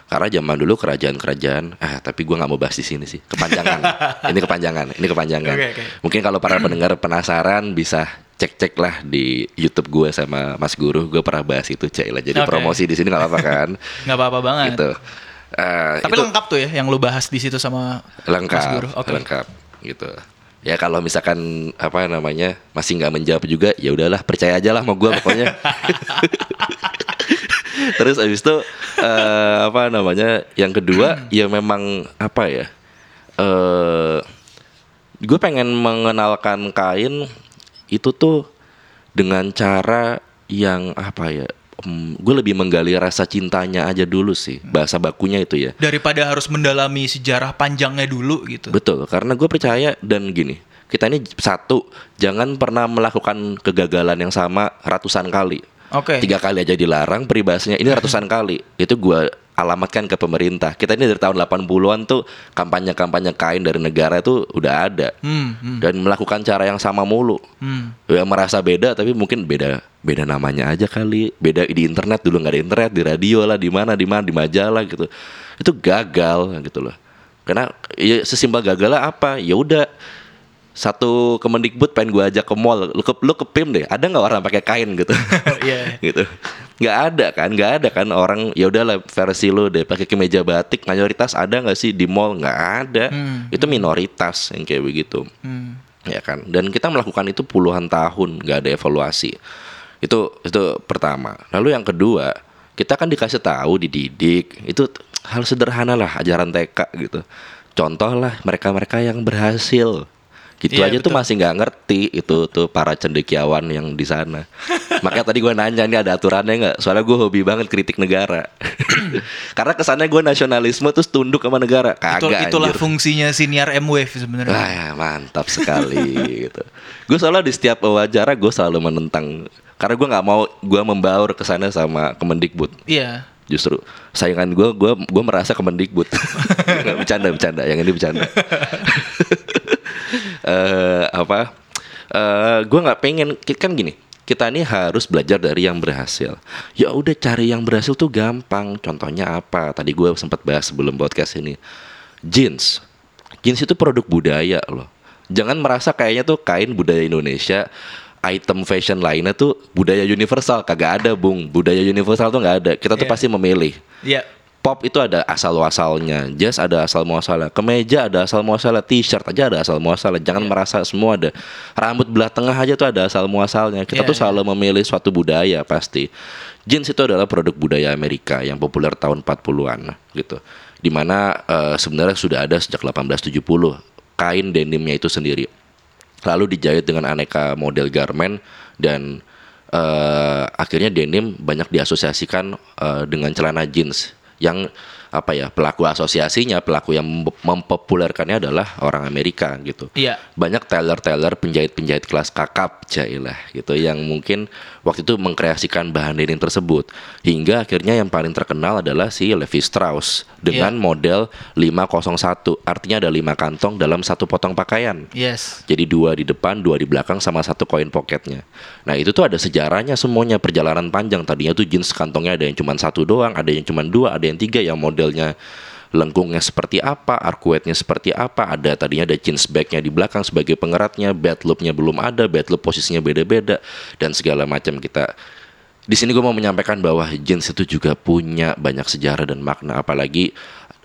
Karena zaman dulu kerajaan-kerajaan, ah tapi gue nggak mau bahas di sini sih, kepanjangan. ini kepanjangan, ini kepanjangan. Oke, oke. Mungkin kalau para pendengar penasaran bisa cek-cek lah di YouTube gue sama Mas Guru, gue pernah bahas itu cek lah. Jadi Oke. promosi di sini nggak apa-apa kan? nggak apa-apa banget. gitu. Eh, Tapi itu lengkap tuh ya yang lu bahas di situ sama lengkap, Mas Guru. Oke. lengkap gitu. Ya kalau misalkan apa namanya masih nggak menjawab juga, ya udahlah percaya aja lah sama gue pokoknya. Terus abis itu eh, apa namanya? Yang kedua ya memang apa ya? Eh gue pengen mengenalkan kain itu tuh dengan cara yang apa ya? Gue lebih menggali rasa cintanya aja dulu sih bahasa bakunya itu ya. Daripada harus mendalami sejarah panjangnya dulu gitu. Betul, karena gue percaya dan gini, kita ini satu jangan pernah melakukan kegagalan yang sama ratusan kali. Oke. Tiga kali aja dilarang peribahasanya ini ratusan kali. Itu gue alamatkan ke pemerintah. Kita ini dari tahun 80-an tuh kampanye-kampanye kain dari negara itu udah ada. Hmm, hmm, Dan melakukan cara yang sama mulu. hmm. Ya merasa beda tapi mungkin beda beda namanya aja kali. Beda di internet dulu nggak ada internet, di radio lah, di mana di mana di majalah gitu. Itu gagal gitu loh. Karena ya sesimpel gagal lah apa? Ya udah satu Kemendikbud pengen gua ajak ke mall, lu ke lu ke PIM deh, ada nggak orang pakai kain gitu? Iya. gitu nggak ada kan nggak ada kan orang ya udahlah versi lo deh pakai kemeja batik mayoritas ada nggak sih di mall nggak ada Hmm, itu minoritas yang kayak begitu Hmm. ya kan dan kita melakukan itu puluhan tahun nggak ada evaluasi itu itu pertama lalu yang kedua kita kan dikasih tahu dididik itu hal sederhana lah ajaran TK gitu contoh lah mereka-mereka yang berhasil gitu Iya, aja tuh betul. masih nggak ngerti itu tuh para cendekiawan yang di sana makanya tadi gue nanya ini ada aturannya nggak soalnya gue hobi banget kritik negara karena kesannya gue nasionalisme terus tunduk sama negara Itu, kagak itulah anjir. fungsinya siniar M-Wave sebenarnya. Wah ya, mantap sekali gitu. Gue selalu di setiap wawancara gue selalu menentang karena gue nggak mau gue membaur ke sana sama Kemendikbud. Iya. Justru saingan gue gue gue merasa Kemendikbud. Bercanda bercanda yang ini bercanda. eh apa? eh gue nggak pengen kan gini. Kita ini harus belajar dari yang berhasil. Ya udah cari yang berhasil tuh gampang. Contohnya apa? Tadi gue sempat bahas sebelum podcast ini. Jeans. Jeans itu produk budaya loh. Jangan merasa kayaknya tuh kain budaya Indonesia, item fashion lainnya tuh budaya universal. Kagak ada, Bung. Budaya universal tuh nggak ada. Kita tuh Iya. pasti memilih. Iya. Pop itu ada asal muasalnya, jazz ada asal muasalnya, kemeja ada asal muasalnya, t-shirt aja ada asal muasalnya. Jangan Iya. merasa semua ada. Rambut belah tengah aja tuh ada asal muasalnya. Kita Iya, tuh selalu memilih suatu budaya pasti. Jeans itu adalah produk budaya Amerika yang populer tahun 40-an gitu. Di mana eh, sebenarnya sudah ada sejak 1870 kain denimnya itu sendiri. Lalu dijahit dengan aneka model garment dan eh, akhirnya denim banyak diasosiasikan eh, dengan celana jeans yang apa ya pelaku asosiasinya pelaku yang mem- mempopulerkannya adalah orang Amerika gitu Iya. banyak tailor-tailor penjahit-penjahit kelas kakap jailah gitu yang mungkin waktu itu mengkreasikan bahan denim tersebut hingga akhirnya yang paling terkenal adalah si Levi Strauss dengan model 501 artinya ada lima kantong dalam satu potong pakaian Yes. jadi dua di depan, dua di belakang sama satu koin pocketnya. Nah itu tuh ada sejarahnya semuanya perjalanan panjang. Tadinya tuh jeans kantongnya ada yang cuma satu doang, ada yang cuma dua, ada yang tiga yang modelnya lengkungnya seperti apa, arcuette-nya seperti apa, ada tadinya ada jeans bagnya di belakang sebagai pengeratnya, bed loop-nya belum ada, bed loop posisinya beda-beda dan segala macam kita. Di sini gue mau menyampaikan bahwa jeans itu juga punya banyak sejarah dan makna apalagi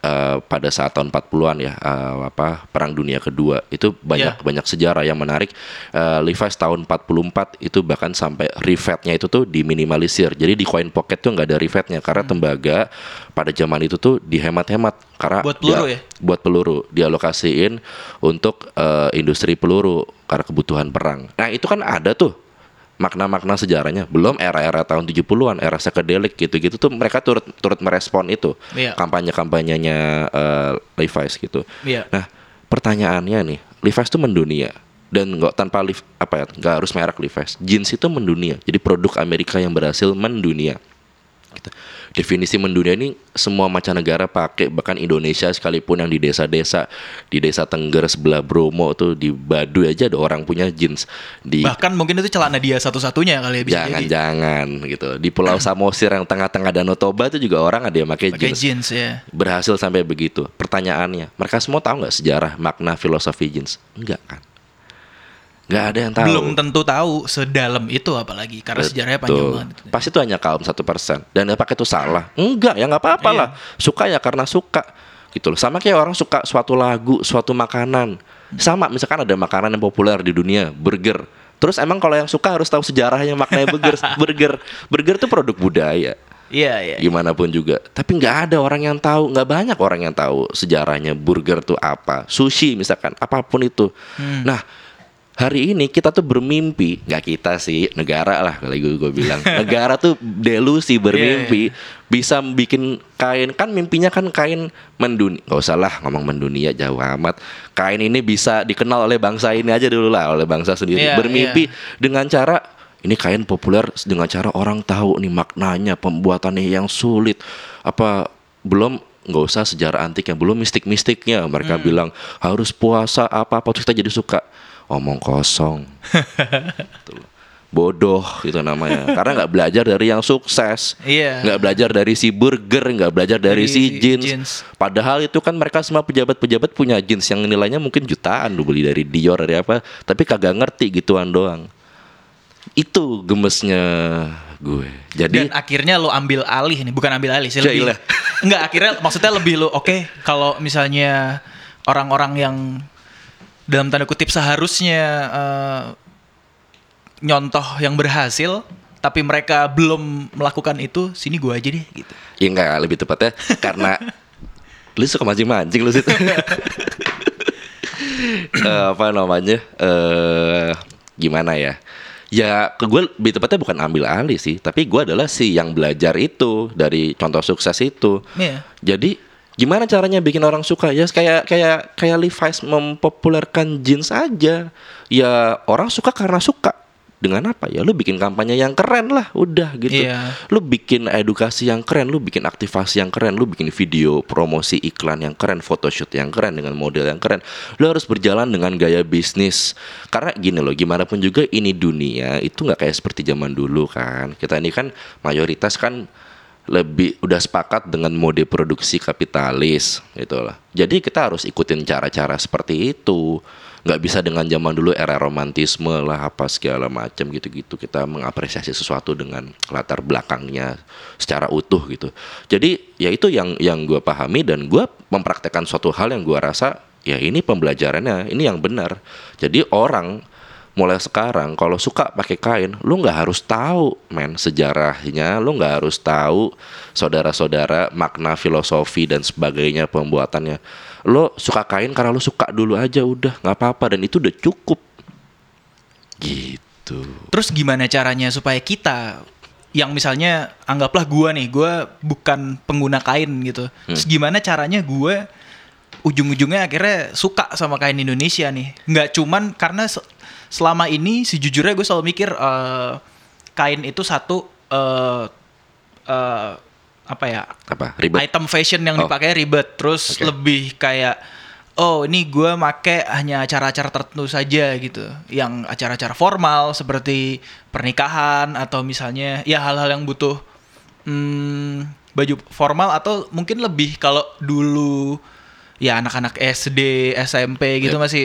eh, pada saat tahun 40-an ya eh, apa perang dunia kedua. Itu banyak Ya. banyak sejarah yang menarik. Eh, Levi's tahun 44 itu bahkan sampai rivetnya itu tuh diminimalisir. Jadi di coin pocket tuh nggak ada rivetnya karena tembaga pada zaman itu tuh dihemat-hemat. Karena Buat peluru dia- ya? buat peluru. Dialokasiin untuk eh, industri peluru karena kebutuhan perang. Nah itu kan ada tuh makna-makna sejarahnya. Belum era-era tahun 70-an era psychedelic gitu-gitu tuh mereka turut turut merespon itu. Iya. kampanye-kampanyenya eh, Levi's gitu. Iya. nah pertanyaannya nih Levi's tuh mendunia. Dan nggak tanpa Lev- apa ya nggak harus merek Levi's. Jeans itu mendunia. Jadi produk Amerika yang berhasil mendunia. Gitu. Definisi mendunia ini semua mancanegara pakai bahkan Indonesia sekalipun yang di desa-desa di desa Tengger sebelah Bromo tuh di Baduy aja ada orang punya jeans di Bahkan mungkin itu celana dia satu-satunya kali ya bisa jadi. jangan-jangan gitu. Di Pulau Samosir yang tengah-tengah Danau Toba itu juga orang ada yang pakai Pakai jeans jeans ya. berhasil sampai begitu. Pertanyaannya mereka semua tahu nggak sejarah makna filosofi jeans enggak kan nggak ada yang tahu Belum tentu tahu sedalam itu apalagi karena sejarahnya panjang Betul. banget. Pasti itu hanya kaum satu persen dan yang pakai itu salah. Enggak, ya nggak apa-apa Iya. lah. Suka ya karena suka gitu loh. Sama kayak orang suka suatu lagu, suatu makanan. Sama misalkan ada makanan yang populer di dunia, burger. Terus emang kalau yang suka harus tahu sejarahnya maknanya burger. burger, burger itu produk budaya. Iya, iya. gimana pun juga. Tapi nggak ada orang yang tahu, nggak banyak orang yang tahu sejarahnya burger tuh apa, sushi misalkan, apa pun itu. Hmm. Nah, hari ini kita tuh bermimpi, nggak kita sih, negara lah kalau gue gue bilang, negara tuh delusi bermimpi bisa bikin kain kan mimpinya kan kain mendunia, nggak usah lah ngomong mendunia jauh amat. Kain ini bisa dikenal oleh bangsa ini aja dulu lah, oleh bangsa sendiri. Iya, bermimpi dengan cara ini kain populer dengan cara orang tahu nih maknanya pembuatannya yang sulit. Apa belum nggak usah sejarah antik yang belum mistik-mistiknya. Mereka bilang harus puasa apa apa terus kita jadi suka omong kosong Gitu loh. bodoh itu namanya karena nggak belajar dari yang sukses Iya. nggak belajar dari si burger nggak belajar dari, Dari si jeans. jeans. padahal itu kan mereka semua pejabat-pejabat punya jeans yang nilainya mungkin jutaan lu beli dari Dior dari apa tapi kagak ngerti gituan doang itu gemesnya gue jadi Dan akhirnya lo ambil alih nih, bukan ambil alih sih lebih. Jailah. Enggak, akhirnya maksudnya lebih lo oke kalau misalnya orang-orang yang dalam tanda kutip seharusnya eh, nyontoh yang berhasil tapi mereka belum melakukan itu, sini gue aja deh gitu. ya enggak lebih tepatnya karena lu suka mancing-mancing lu situ Eh, apa namanya eh gimana ya ya ke gue lebih tepatnya bukan ambil alih sih tapi gue adalah si yang belajar itu dari contoh sukses itu Iya. Jadi gimana caranya bikin orang suka? Ya kayak kayak kayak Levi's mempopulerkan jeans aja. Ya orang suka karena suka. Dengan apa? Ya lu bikin kampanye yang keren lah, udah gitu. Iya. Lu bikin edukasi yang keren, lu bikin aktivasi yang keren, lu bikin video promosi iklan yang keren, photoshoot yang keren dengan model yang keren. Lu harus berjalan dengan gaya bisnis. Karena gini loh, gimana pun juga ini dunia itu nggak kayak seperti zaman dulu kan. Kita ini kan mayoritas kan lebih udah sepakat dengan mode produksi kapitalis gitu lah. Jadi kita harus ikutin cara-cara seperti itu. Nggak bisa dengan zaman dulu era romantisme lah apa segala macam gitu-gitu. Kita mengapresiasi sesuatu dengan latar belakangnya secara utuh gitu. Jadi ya itu yang yang gue pahami dan gue mempraktekkan suatu hal yang gue rasa ya ini pembelajarannya ini yang benar. Jadi orang mulai sekarang kalau suka pakai kain lu nggak harus tahu men sejarahnya lu nggak harus tahu saudara-saudara makna filosofi dan sebagainya pembuatannya lo suka kain karena lu suka dulu aja udah nggak apa-apa dan itu udah cukup gitu Terus gimana caranya supaya kita yang misalnya anggaplah gua nih, gua bukan pengguna kain gitu. Terus gimana caranya gua ujung-ujungnya akhirnya suka sama kain Indonesia nih. Nggak cuman karena selama ini sejujurnya gue selalu mikir eh, kain itu satu eh eh, apa ya? apa ribet item fashion yang Oh. dipakai ribet terus Oke. lebih kayak oh ini gue make hanya acara-acara tertentu saja gitu yang acara-acara formal seperti pernikahan atau misalnya ya hal-hal yang butuh hmm, baju formal atau mungkin lebih kalau dulu ya anak-anak SD SMP gitu Ya. masih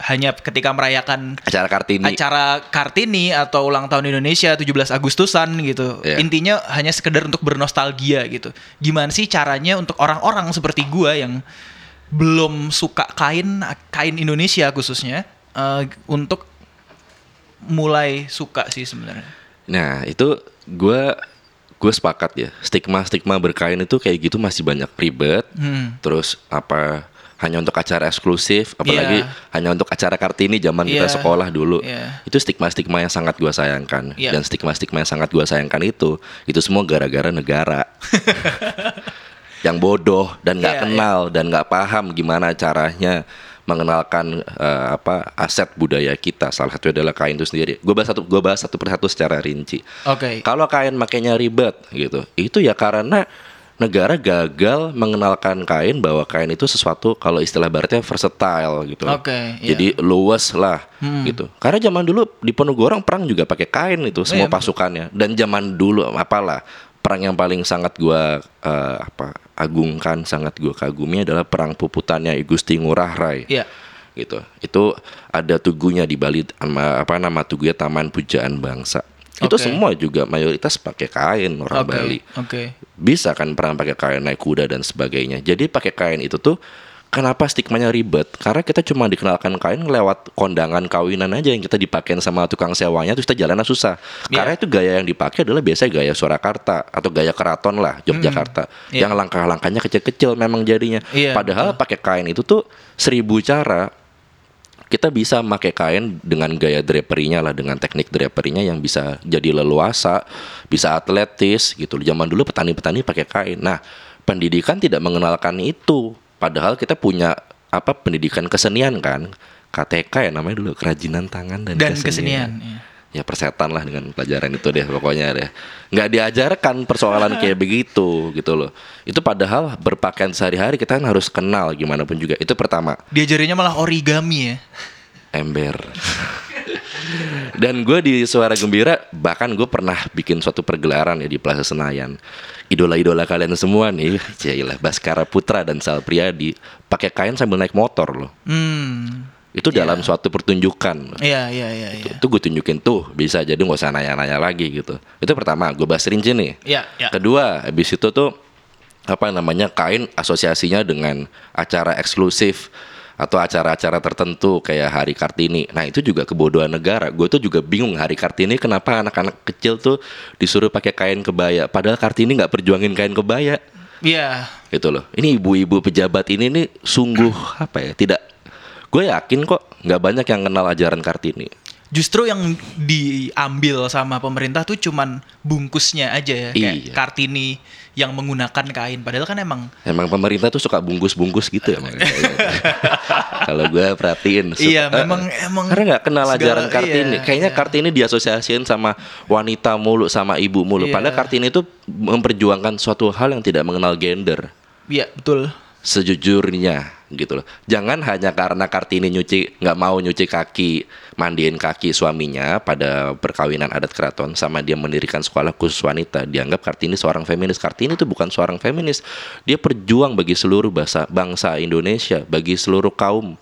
hanya ketika merayakan acara kartini acara Kartini atau ulang tahun Indonesia 17 Agustusan gitu. Iya. Intinya hanya sekedar untuk bernostalgia gitu. Gimana sih caranya untuk orang-orang seperti gua yang belum suka kain kain Indonesia khususnya eh, untuk mulai suka sih sebenarnya. Nah itu gue gue sepakat ya stigma stigma berkain itu kayak gitu masih banyak ribet Hmm. terus apa hanya untuk acara eksklusif apalagi Iya. hanya untuk acara kartini zaman kita Iya. sekolah dulu Iya. itu stigma stigma yang sangat gue sayangkan Iya. dan stigma stigma yang sangat gue sayangkan itu itu semua gara-gara negara yang bodoh dan nggak Iya, kenal dan nggak paham gimana caranya mengenalkan eh, apa aset budaya kita salah satu adalah kain itu sendiri gue bahas satu gue bahas satu persatu secara rinci Oke. kalau kain makainya ribet gitu, itu ya karena negara gagal mengenalkan kain bahwa kain itu sesuatu kalau istilah baratnya versatile gitu. Oke, iya. Hmm. Jadi luas lah gitu. Karena zaman dulu di Ponorogo perang juga pakai kain itu semua Iya. pasukannya. Dan zaman dulu apalah perang yang paling sangat gua eh, apa agungkan, sangat gua kagumi adalah perang puputannya I Gusti Ngurah Rai Iya. gitu. Itu ada tugunya di Bali apa nama tugunya Taman Pujaan Bangsa. Itu Oke. semua juga mayoritas pakai kain orang Oke. Bali. Oke. Bisa kan perang pakai kain naik kuda dan sebagainya. Jadi pakai kain itu tuh kenapa stigmanya ribet? Karena kita cuma dikenalkan kain lewat kondangan kawinan aja yang kita dipakein sama tukang sewanya terus kita jalannya susah. Iya. Karena itu gaya yang dipakai adalah biasanya gaya Surakarta atau gaya keraton lah Yogyakarta. Iya. Yang langkah-langkahnya kecil-kecil memang jadinya. Iya, Padahal pakai kain itu tuh seribu cara kita bisa pakai kain dengan gaya draperinya lah dengan teknik draperinya yang bisa jadi leluasa, bisa atletis gitu. Zaman dulu petani-petani pakai kain. Nah, pendidikan tidak mengenalkan itu. Padahal kita punya apa pendidikan kesenian kan? KTK ya namanya dulu kerajinan tangan dan, Dan kesenian, iya. Ya persetan lah dengan pelajaran itu deh pokoknya deh. Nggak diajarkan persoalan kayak begitu gitu loh. Itu padahal berpakaian sehari-hari kita kan harus kenal gimana pun juga. Itu pertama Diajarinnya malah origami ya. ember. Dan gue di Suara Gembira bahkan gue pernah bikin suatu pergelaran ya di Plaza Senayan. Idola-idola kalian semua nih, jailah Baskara Putra dan Sal Priadi pakai kain sambil naik motor loh. Hmm. Itu dalam suatu pertunjukan. Iya, iya, iya, iya. Itu gue tunjukin tuh bisa jadi nggak usah nanya-nanya lagi gitu. Itu pertama gue bahas rinci nih. Iya, iya. Kedua, habis itu tuh apa namanya kain asosiasinya dengan acara eksklusif atau acara-acara tertentu kayak Hari Kartini. Nah itu juga kebodohan negara. Gue tuh juga bingung Hari Kartini kenapa anak-anak kecil tuh disuruh pakai kain kebaya. Padahal Kartini nggak perjuangin kain kebaya Iya. gitu loh. Ini ibu-ibu pejabat ini nih sungguh apa ya? Tidak. Gue yakin kok nggak banyak yang kenal ajaran Kartini. Justru yang diambil sama pemerintah tuh cuman bungkusnya aja ya, kayak Iya. Kartini yang menggunakan kain. Padahal kan emang Emang pemerintah tuh suka bungkus-bungkus gitu ya. Kalau gue perhatiin. suka- Iya, memang emang karena nggak kenal segala- ajaran kartini. iya, Kayaknya iya. kartini diasosiasiin sama wanita mulu, sama ibu mulu. Iya. Padahal kartini itu memperjuangkan suatu hal yang tidak mengenal gender. iya betul. Sejujurnya gitu loh. Jangan hanya karena kartini nyuci nggak mau nyuci kaki, mandiin kaki suaminya pada perkawinan adat keraton sama dia mendirikan sekolah khusus wanita, dianggap kartini seorang feminis. Kartini itu bukan seorang feminis. Dia perjuang bagi seluruh bangsa bangsa Indonesia, bagi seluruh kaum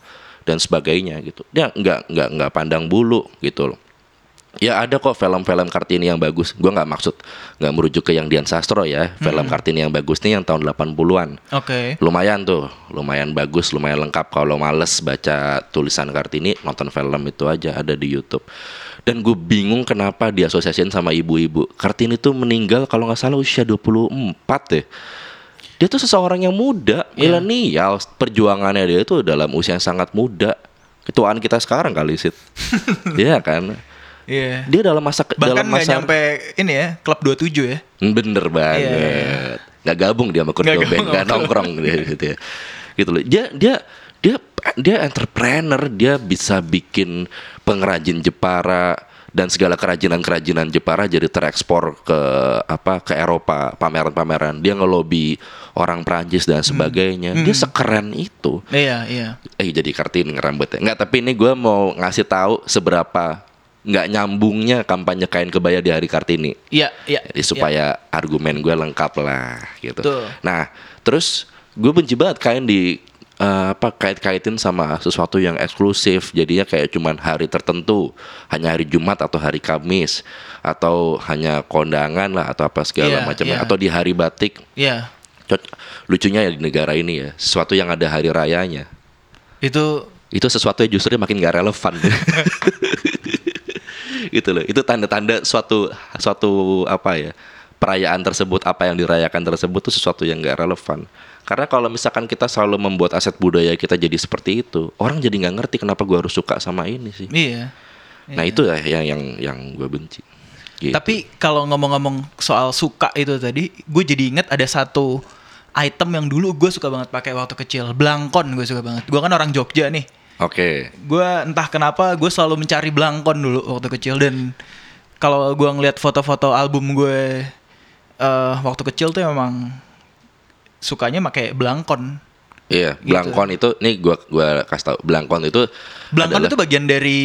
dan sebagainya gitu. Dia nggak nggak nggak pandang bulu gitu loh. Ya ada kok film-film Kartini yang bagus. Gua nggak maksud nggak merujuk ke yang Dian Sastro ya. Film Kartini yang bagus nih yang tahun 80-an Oke. lumayan tuh lumayan bagus lumayan lengkap. Kalau males baca tulisan kartini nonton film itu aja ada di YouTube. Dan gue bingung kenapa diasosiasiin sama ibu-ibu. Kartini tuh meninggal kalau nggak salah usia 24 deh. Dia tuh seseorang yang muda Iya. milenial. Perjuangannya dia tuh dalam usia yang sangat muda. Ketuaan kita sekarang kali sih Iya kan Iya. dia dalam masa Bahkan dalam masa nyampe ini ya, klub 27 ya. Bener banget. Iya. Nggak gabung dia sama Kurt Nggak Cobain, sama nongkrong dia gitu ya. Gitu loh. Dia dia dia dia entrepreneur, dia bisa bikin pengrajin Jepara dan segala kerajinan-kerajinan Jepara jadi terekspor ke apa ke Eropa pameran-pameran dia ngelobi orang Prancis dan sebagainya dia sekeren itu Iya, iya. eh jadi kartini ngerambutnya nggak tapi ini gue mau ngasih tahu seberapa nggak nyambungnya kampanye kain kebaya di hari kartini Iya, iya. jadi supaya argumen gue lengkap lah gitu. Betul. Nah, terus gue benci banget kain di eh, apa kait-kaitin sama sesuatu yang eksklusif. Jadinya kayak cuman hari tertentu, hanya hari Jumat atau hari Kamis atau hanya kondangan lah atau apa segala Iya, macamnya iya. atau di hari batik. Iya. Lucunya ya di negara ini ya, sesuatu yang ada hari rayanya. Itu Itu sesuatu yang justru makin gak relevan. gitu loh. Itu tanda-tanda suatu suatu apa ya? perayaan tersebut apa yang dirayakan tersebut itu sesuatu yang gak relevan. Karena kalau misalkan kita selalu membuat aset budaya kita jadi seperti itu, orang jadi nggak ngerti kenapa gua harus suka sama ini sih. iya. Nah itu ya yang yang yang gue benci. Gitu. Tapi kalau ngomong-ngomong soal suka itu tadi, gue jadi inget ada satu item yang dulu gue suka banget pakai waktu kecil. Blangkon gue suka banget. Gue kan orang Jogja nih. Oke. Gue entah kenapa gue selalu mencari blangkon dulu waktu kecil dan kalau gue ngeliat foto-foto album gue eh waktu kecil tuh memang sukanya pakai blangkon. Iya, Gitu. blangkon itu nih gua gua kasih tahu. Blangkon itu Blangkon adalah itu bagian dari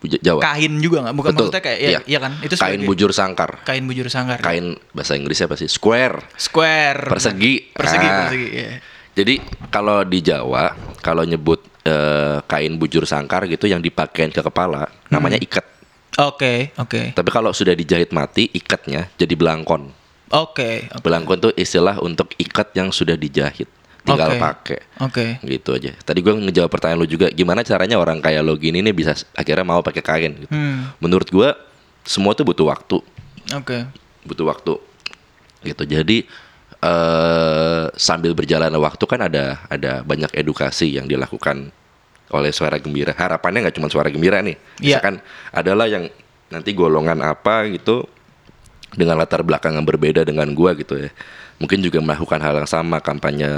Jawa. kain juga nggak? Bukan Betul. maksudnya kayak ya, Iya. iya kan? Itu kain sebagai- bujur sangkar. kain bujur sangkar. Kain bahasa Inggrisnya apa sih? Square. square. Persegi. Persegi, Ah. persegi. iya. Jadi kalau di Jawa kalau nyebut eh, kain bujur sangkar gitu yang dipakein ke kepala namanya ikat. Oke, oke. Tapi kalau sudah dijahit mati ikatnya jadi belangkon. Oke. oke. Belangkon itu istilah untuk ikat yang sudah dijahit. tinggal Oke. pakai Oke. gitu aja tadi gue ngejawab pertanyaan lu juga gimana caranya orang kayak lo gini nih bisa akhirnya mau pakai kain gitu. Hmm. menurut gue semua tuh butuh waktu Oke. butuh waktu gitu jadi eh sambil berjalannya waktu kan ada ada banyak edukasi yang dilakukan oleh suara gembira. Harapannya nggak cuma suara gembira nih. Iya. misalkan adalah yang nanti golongan apa gitu dengan latar belakang yang berbeda dengan gua gitu ya. Mungkin juga melakukan hal yang sama kampanye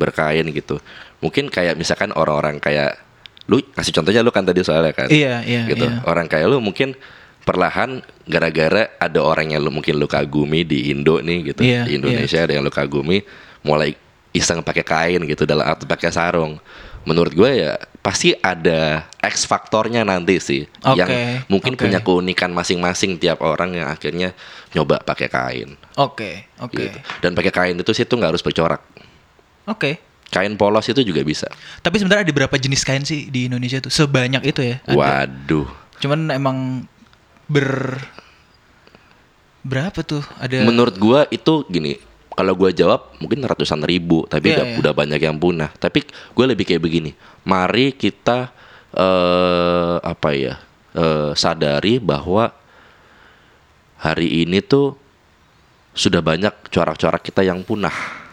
berkain gitu. Mungkin kayak misalkan orang-orang kayak lu kasih contohnya lu kan tadi soalnya kan? Iya, iya, gitu. iya. orang kayak lu mungkin perlahan gara-gara ada orang yang lu mungkin lu kagumi di Indo nih gitu Iya, di Indonesia ada yang lu kagumi mulai iseng pakai kain gitu dalam atau pakai sarung menurut gue ya pasti ada X faktornya nanti sih Oke, yang mungkin oke. punya keunikan masing-masing tiap orang yang akhirnya nyoba pakai kain Oke. Oke. gitu. dan pakai kain itu sih tuh nggak harus bercorak Oke. kain polos itu juga bisa Tapi sebenarnya ada berapa jenis kain sih di Indonesia tuh? Sebanyak itu ya? Ada. waduh Cuman emang ber berapa tuh? Ada Menurut gua itu gini, kalau gua jawab mungkin ratusan ribu, tapi Iya, udah iya. udah banyak yang punah. Tapi gue lebih kayak begini. Mari kita eh apa ya? eh, sadari bahwa hari ini tuh sudah banyak corak-corak kita yang punah.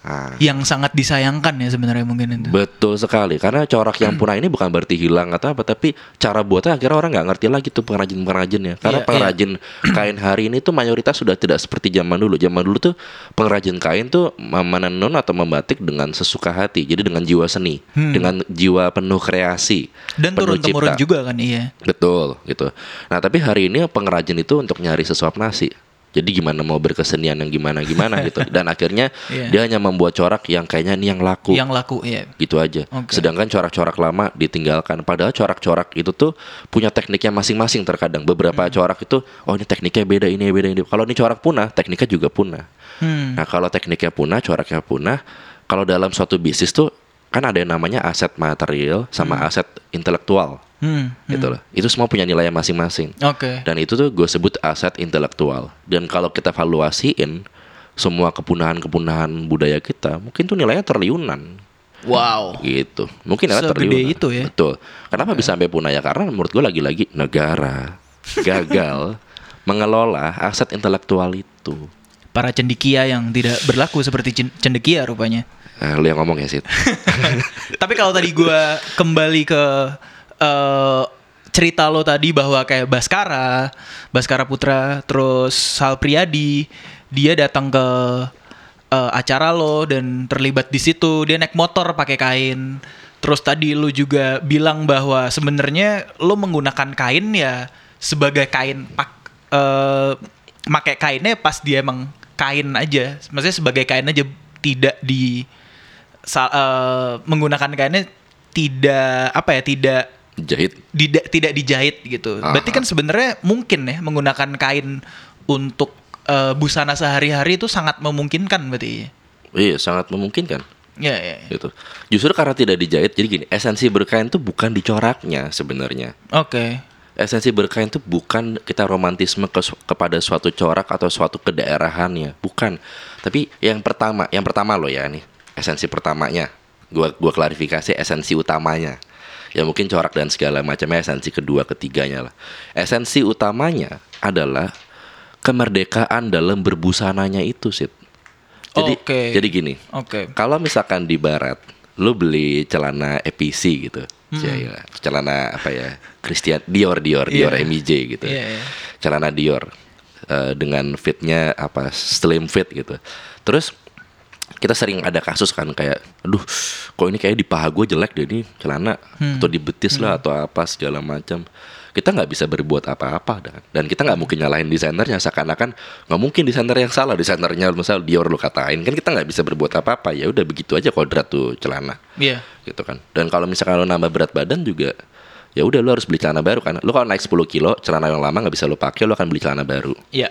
Nah, yang sangat disayangkan ya sebenarnya mungkin itu. Betul sekali karena corak yang punah ini bukan berarti hilang atau apa tapi cara buatnya akhirnya orang nggak ngerti lagi tuh pengrajin pengrajinnya karena Iya, pengrajin kain hari ini tuh mayoritas sudah tidak seperti zaman dulu zaman dulu tuh pengrajin kain tuh menenun atau membatik dengan sesuka hati jadi dengan jiwa seni dengan jiwa penuh kreasi Dan penuh turun temurun juga kan iya. Betul gitu. Nah tapi hari ini pengrajin itu untuk nyari sesuap nasi. Jadi gimana mau berkesenian yang gimana gimana gitu. Dan akhirnya Iya. dia hanya membuat corak yang kayaknya ini yang laku Yang laku iya. gitu aja. Oke. Sedangkan corak-corak lama ditinggalkan. Padahal corak-corak itu tuh punya tekniknya masing-masing terkadang. Beberapa Hmm. corak itu oh ini tekniknya beda ini beda ini. Kalau ini corak punah, tekniknya juga punah. Hmm. Nah, kalau tekniknya punah, coraknya punah, kalau dalam suatu bisnis tuh kan ada yang namanya aset material sama aset intelektual Hmm. gitu loh. Itu semua punya nilai masing-masing. Oke. Dan itu tuh gue sebut aset intelektual. Dan kalau kita valuasiin semua kepunahan-kepunahan budaya kita, mungkin tuh nilainya triliunan Wow. gitu. Mungkin nilainya Segede triliunan. itu ya? Betul. Kenapa bisa sampai punah ya? Karena menurut gue lagi-lagi negara gagal mengelola aset intelektual itu. Para cendikia yang tidak berlaku seperti cen- cendekia rupanya. Eh, lu yang ngomong ya Sid. Tapi kalau tadi gua kembali ke eh, cerita lo tadi bahwa kayak Baskara, Baskara Putra, terus Sal Priadi, dia datang ke eh, acara lo dan terlibat di situ. Dia naik motor pakai kain. Terus tadi lu juga bilang bahwa sebenarnya lo menggunakan kain ya sebagai kain pak eh pakai kainnya pas dia emang kain aja. Maksudnya sebagai kain aja tidak di eh, menggunakan kainnya tidak apa ya tidak Jahit. tidak tidak dijahit gitu. Berarti Aha. kan sebenarnya mungkin ya menggunakan kain untuk eh, busana sehari-hari itu sangat memungkinkan berarti. Iya, sangat memungkinkan. Ya, ya. ya. gitu. Justru karena tidak dijahit, jadi gini, esensi berkain tuh bukan dicoraknya sebenarnya. Oke. Esensi berkain tuh bukan kita romantisme ke, kepada suatu corak atau suatu kedaerahannya, bukan. Tapi yang pertama, yang pertama loh ya nih, esensi pertamanya. Gua gua klarifikasi esensi utamanya. Ya mungkin corak dan segala macamnya esensi kedua ketiganya lah. Esensi utamanya adalah kemerdekaan dalam berbusananya itu, Sid. Jadi Oke. jadi gini. Oke. Kalau misalkan di barat, lu beli celana EPC gitu. Ya, celana apa ya? Christian Dior Dior Dior Iya. MIJ gitu. Iya, iya. Celana Dior eh, dengan fitnya apa slim fit gitu. Terus kita sering ada kasus kan kayak aduh kok ini kayak di paha gue jelek deh ini celana Hmm. atau di betis lah atau apa segala macam. Kita nggak bisa berbuat apa-apa dan dan kita nggak mungkin nyalahin desainernya seakan-akan nggak mungkin desainer yang salah desainernya misal Dior lu katain kan kita nggak bisa berbuat apa-apa. Ya udah begitu aja kodrat tuh celana. Iya. gitu kan. Dan kalau misalkan lu nambah berat badan juga ya udah lu harus beli celana baru kan. Lu kalau naik 10 kilo celana yang lama nggak bisa lu pakai lu akan beli celana baru. Iya.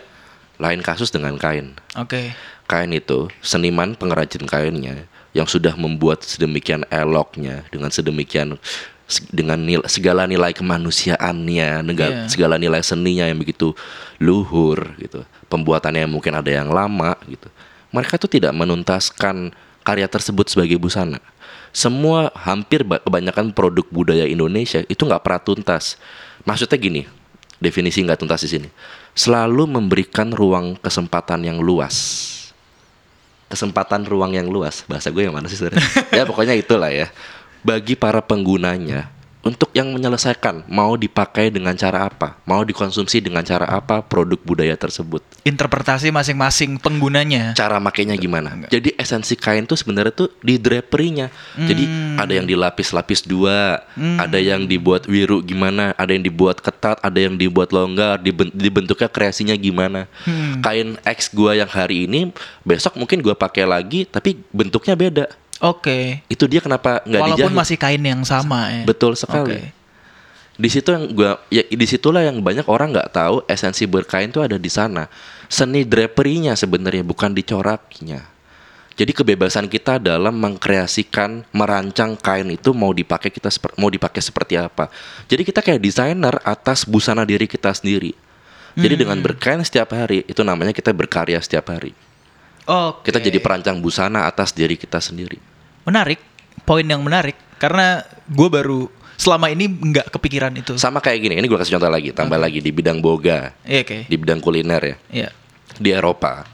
Lain kasus dengan kain Oke. kain itu seniman pengrajin kainnya yang sudah membuat sedemikian eloknya dengan sedemikian se- dengan nil- segala nilai kemanusiaannya, nega- Iya. segala nilai seninya yang begitu luhur gitu. Pembuatannya yang mungkin ada yang lama gitu. Mereka tuh tidak menuntaskan karya tersebut sebagai busana. Semua hampir ba- kebanyakan produk budaya Indonesia itu nggak pernah tuntas. Maksudnya gini, definisi nggak tuntas di sini. Selalu memberikan ruang kesempatan yang luas. Kesempatan ruang yang luas. Bahasa gue yang mana sih sebenarnya? Ya pokoknya itulah ya. Bagi para penggunanya untuk yang menyelesaikan mau dipakai dengan cara apa? Mau dikonsumsi dengan cara apa produk budaya tersebut? Interpretasi masing-masing penggunanya. cara makainya gimana? Jadi esensi kain tuh sebenarnya tuh di draperinya jadi ada yang dilapis-lapis dua ada yang dibuat wiru gimana ada yang dibuat ketat ada yang dibuat longgar diben- dibentuknya kreasinya gimana. Kain X gua yang hari ini besok mungkin gua pakai lagi tapi bentuknya beda Oke. itu dia kenapa nggak Walaupun dijahit. masih kain yang sama ya. betul sekali. Oke. di situ yang gua ya di situlah yang banyak orang nggak tahu esensi berkain tuh ada di sana. Seni draperinya sebenarnya bukan di coraknya. Jadi kebebasan kita dalam mengkreasikan merancang kain itu mau dipakai kita mau dipakai seperti apa. Jadi kita kayak desainer atas busana diri kita sendiri. Jadi dengan berkain setiap hari itu namanya kita berkarya setiap hari Oke. kita jadi perancang busana atas diri kita sendiri menarik. Poin yang menarik karena gue baru selama ini nggak kepikiran itu. sama kayak gini ini gue kasih contoh lagi tambah lagi di bidang boga Iya oke. di bidang kuliner ya Iya. di Eropa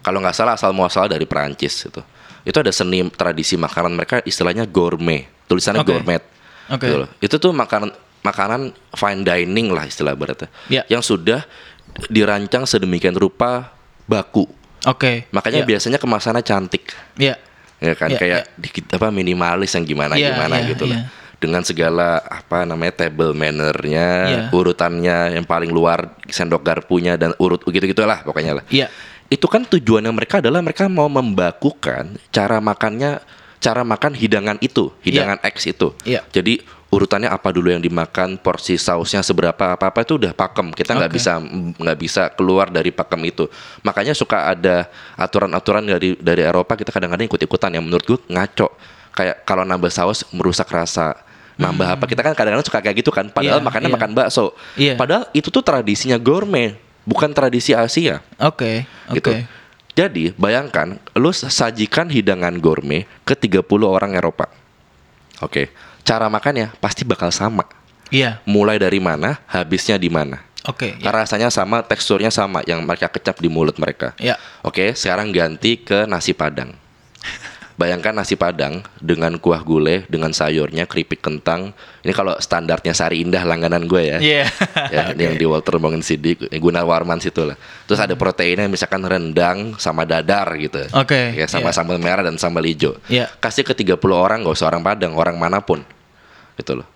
kalau nggak salah asal muasal dari Perancis itu itu ada seni tradisi makanan mereka istilahnya gourmet tulisannya Oke. gourmet Oke. Gitu loh. itu tuh makanan makanan fine dining lah istilah berarti Ya. yang sudah dirancang sedemikian rupa baku Oke. makanya Iya. biasanya kemasannya cantik Iya. ya kan Ya, kayak dikit apa minimalis yang gimana Ya, gimana ya, gitu ya. lah dengan segala apa namanya table mannernya Ya. urutannya yang paling luar sendok garpunya dan urut gitu gitulah pokoknya lah Iya. itu kan tujuannya mereka adalah mereka mau membakukan cara makannya cara makan hidangan itu hidangan X itu Iya. jadi urutannya apa dulu yang dimakan porsi sausnya seberapa apa apa itu udah pakem kita nggak Oke. bisa nggak bisa keluar dari pakem itu makanya suka ada aturan-aturan dari dari Eropa kita kadang-kadang ikut-ikutan yang menurut gue ngaco kayak kalau nambah saus merusak rasa nambah apa kita kan kadang-kadang suka kayak gitu kan padahal Hmm. Iya, makannya iya. makan bakso Iya. padahal itu tuh tradisinya gourmet bukan tradisi Asia Oke. Oke. gitu. Jadi bayangkan lu sajikan hidangan gourmet ke 30 orang Eropa. Oke. Cara makannya pasti bakal sama. Iya. Mulai dari mana, habisnya di mana. Oke. iya. Rasanya sama, teksturnya sama yang mereka kecap di mulut mereka. Iya. Oke, sekarang ganti ke nasi padang. Bayangkan nasi padang dengan kuah gulai, dengan sayurnya, keripik kentang. Ini kalau standarnya Sari Indah langganan gue ya. Iya. ya, ini yang di Walter Bangun Sidik, Guna Warman situ lah. Terus ada proteinnya misalkan rendang sama dadar gitu. Oke, Ya sama iya. sambal merah dan sambal hijau. Iya. Kasih ke 30 orang, gak usah orang Padang, orang mana pun. Gitu loh.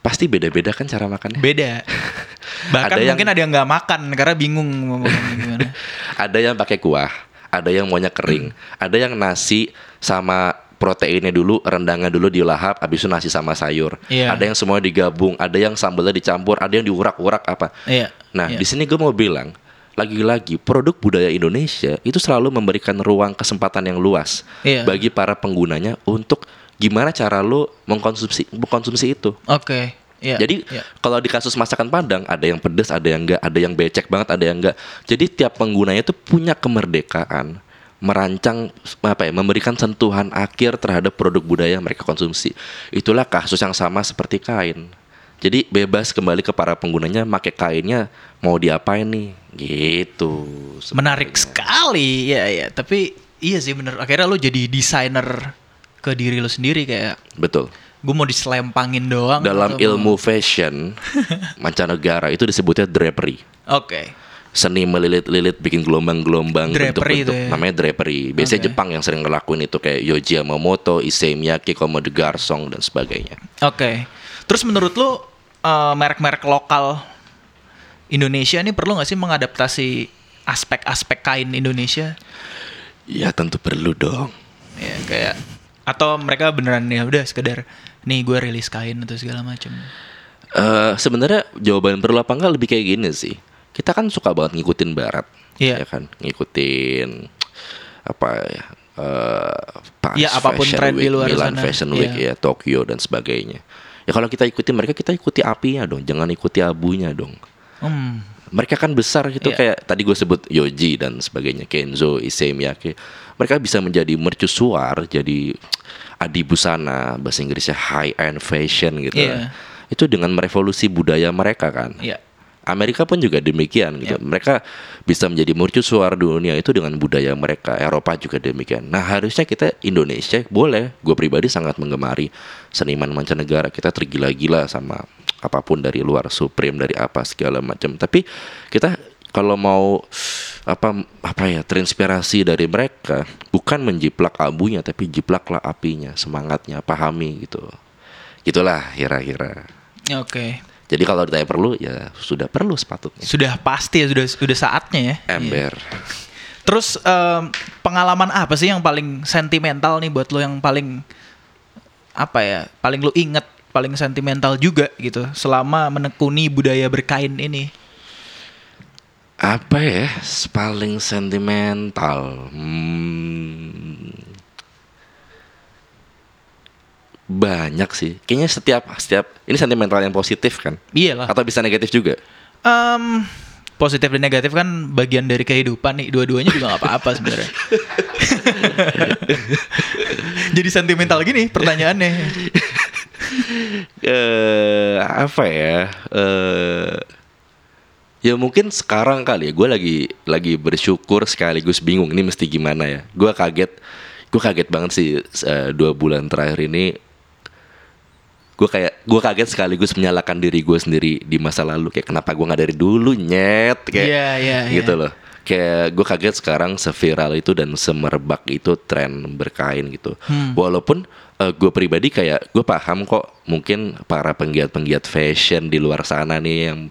Pasti beda-beda kan cara makannya. Beda. Bahkan Ada yang- mungkin ada yang nggak makan karena bingung mau makan gimana. ada yang pakai kuah, ada yang maunya kering, ada yang nasi sama proteinnya dulu, rendangnya dulu dilahap, habis itu nasi sama sayur. Iya. Ada yang semua digabung, ada yang sambalnya dicampur, ada yang diurak-urak apa. Iya. Nah, Iya. di sini gue mau bilang, lagi-lagi produk budaya Indonesia itu selalu memberikan ruang kesempatan yang luas Iya. bagi para penggunanya untuk gimana cara lo mengkonsumsi mengkonsumsi itu. Oke. Iya. Jadi Iya. kalau di kasus masakan Padang ada yang pedas, ada yang enggak, ada yang becek banget, ada yang enggak. Jadi tiap penggunanya itu punya kemerdekaan merancang apa ya, memberikan sentuhan akhir terhadap produk budaya yang mereka konsumsi. Itulah kasus yang sama seperti kain. Jadi bebas kembali ke para penggunanya pakai kainnya mau diapain nih gitu. menarik sekali. Iya, iya. Tapi iya sih bener. Akhirnya lo jadi desainer ke diri lo sendiri kayak Betul. Gue mau diselempangin doang. Dalam ilmu fashion mancanegara itu disebutnya drapery. Oke. seni melilit-lilit bikin gelombang-gelombang Drapery bentuk-bentuk itu ya? namanya drapery. Biasanya Oke. Jepang yang sering ngelakuin itu kayak Yoji Yamamoto, Issey Miyake, Komodo Garsong dan sebagainya. Oke. Terus menurut lo eh, merek-merek lokal Indonesia ini perlu nggak sih mengadaptasi aspek-aspek kain Indonesia? Ya tentu perlu dong. Ya kayak atau mereka beneran ya udah sekedar nih gue rilis kain atau segala macam. Eh sebenarnya jawaban perlu apa enggak lebih kayak gini sih. Kita kan suka banget ngikutin barat. Iya. Ya kan, ngikutin apa ya? eh Paris Ya, apa pun Fashion tren di Week, luar Milan sana. Fashion Week Iya. ya, Tokyo dan sebagainya. Ya kalau kita ikuti mereka kita ikuti apinya dong, jangan ikuti abunya dong. Hmm. mereka kan besar gitu Iya. kayak tadi gue sebut Yoji dan sebagainya Kenzo, Issei Miyake. Mereka bisa menjadi mercusuar, jadi adibusana, bahasa Inggrisnya high end fashion gitu. Iya. Itu dengan merevolusi budaya mereka kan. Iya. Amerika pun juga demikian gitu. Yep. Mereka bisa menjadi mercusuar dunia itu dengan budaya mereka. Eropa juga demikian. Nah harusnya kita Indonesia boleh. Gue pribadi sangat menggemari seniman mancanegara. Kita tergila-gila sama apa pun dari luar Supreme dari apa segala macam. Tapi kita kalau mau apa apa ya terinspirasi dari mereka bukan menjiplak abunya tapi jiplaklah apinya semangatnya pahami gitu gitulah kira-kira Oke. jadi kalau ditanya perlu ya sudah perlu sepatutnya Sudah pasti ya sudah sudah saatnya ya. Iya. ember Terus em, pengalaman apa sih yang paling sentimental nih buat lo yang paling apa ya? Paling lo inget, paling sentimental juga gitu selama menekuni budaya berkain ini. Apa ya paling sentimental hmm, banyak sih kayaknya setiap setiap ini sentimental yang positif kan Iyalah. atau bisa negatif juga Em, positif dan negatif kan bagian dari kehidupan nih. Dua-duanya juga nggak apa-apa sebenarnya. Jadi sentimental gini pertanyaannya. eh apa ya eh ya mungkin sekarang kali ya. Gue lagi lagi bersyukur sekaligus bingung ini mesti gimana ya. Gue kaget gue kaget banget sih eh, dua bulan terakhir ini. Gue kayak gue kaget sekaligus menyalahkan diri gue sendiri di masa lalu. Kayak kenapa gue nggak dari dulu nyet? Kayak Iya, iya, gitu loh. Kayak gue kaget sekarang seviral itu dan semerebak itu tren berkain gitu. Hmm. walaupun gue pribadi kayak gue paham kok mungkin para penggiat-penggiat fashion di luar sana nih yang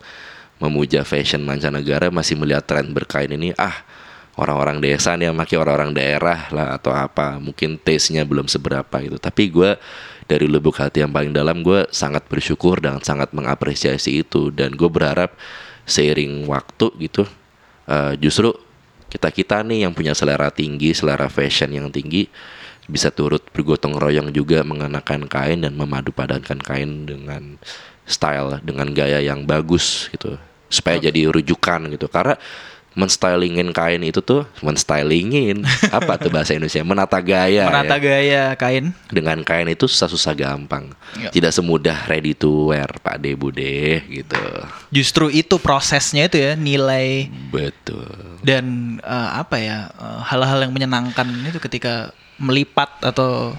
memuja fashion mancanegara masih melihat tren berkain ini. Ah orang-orang desa nih yang pakai orang-orang daerah lah atau apa mungkin taste-nya belum seberapa gitu. Tapi gue dari lubuk hati yang paling dalam gue sangat bersyukur dan sangat mengapresiasi itu. Dan gue berharap seiring waktu gitu eh, justru kita kita nih yang punya selera tinggi selera fashion yang tinggi bisa turut bergotong royong juga mengenakan kain dan memadu padankan kain dengan style dengan gaya yang bagus gitu supaya jadi rujukan gitu karena menstylingin kain itu tuh menstylingin apa tuh bahasa Indonesia menata gaya Menata ya. gaya kain. dengan kain itu susah-susah gampang Iya. tidak semudah ready to wear Pak De Bude gitu Justru itu prosesnya itu ya nilai betul dan eh, apa ya eh, hal-hal yang menyenangkan itu ketika melipat atau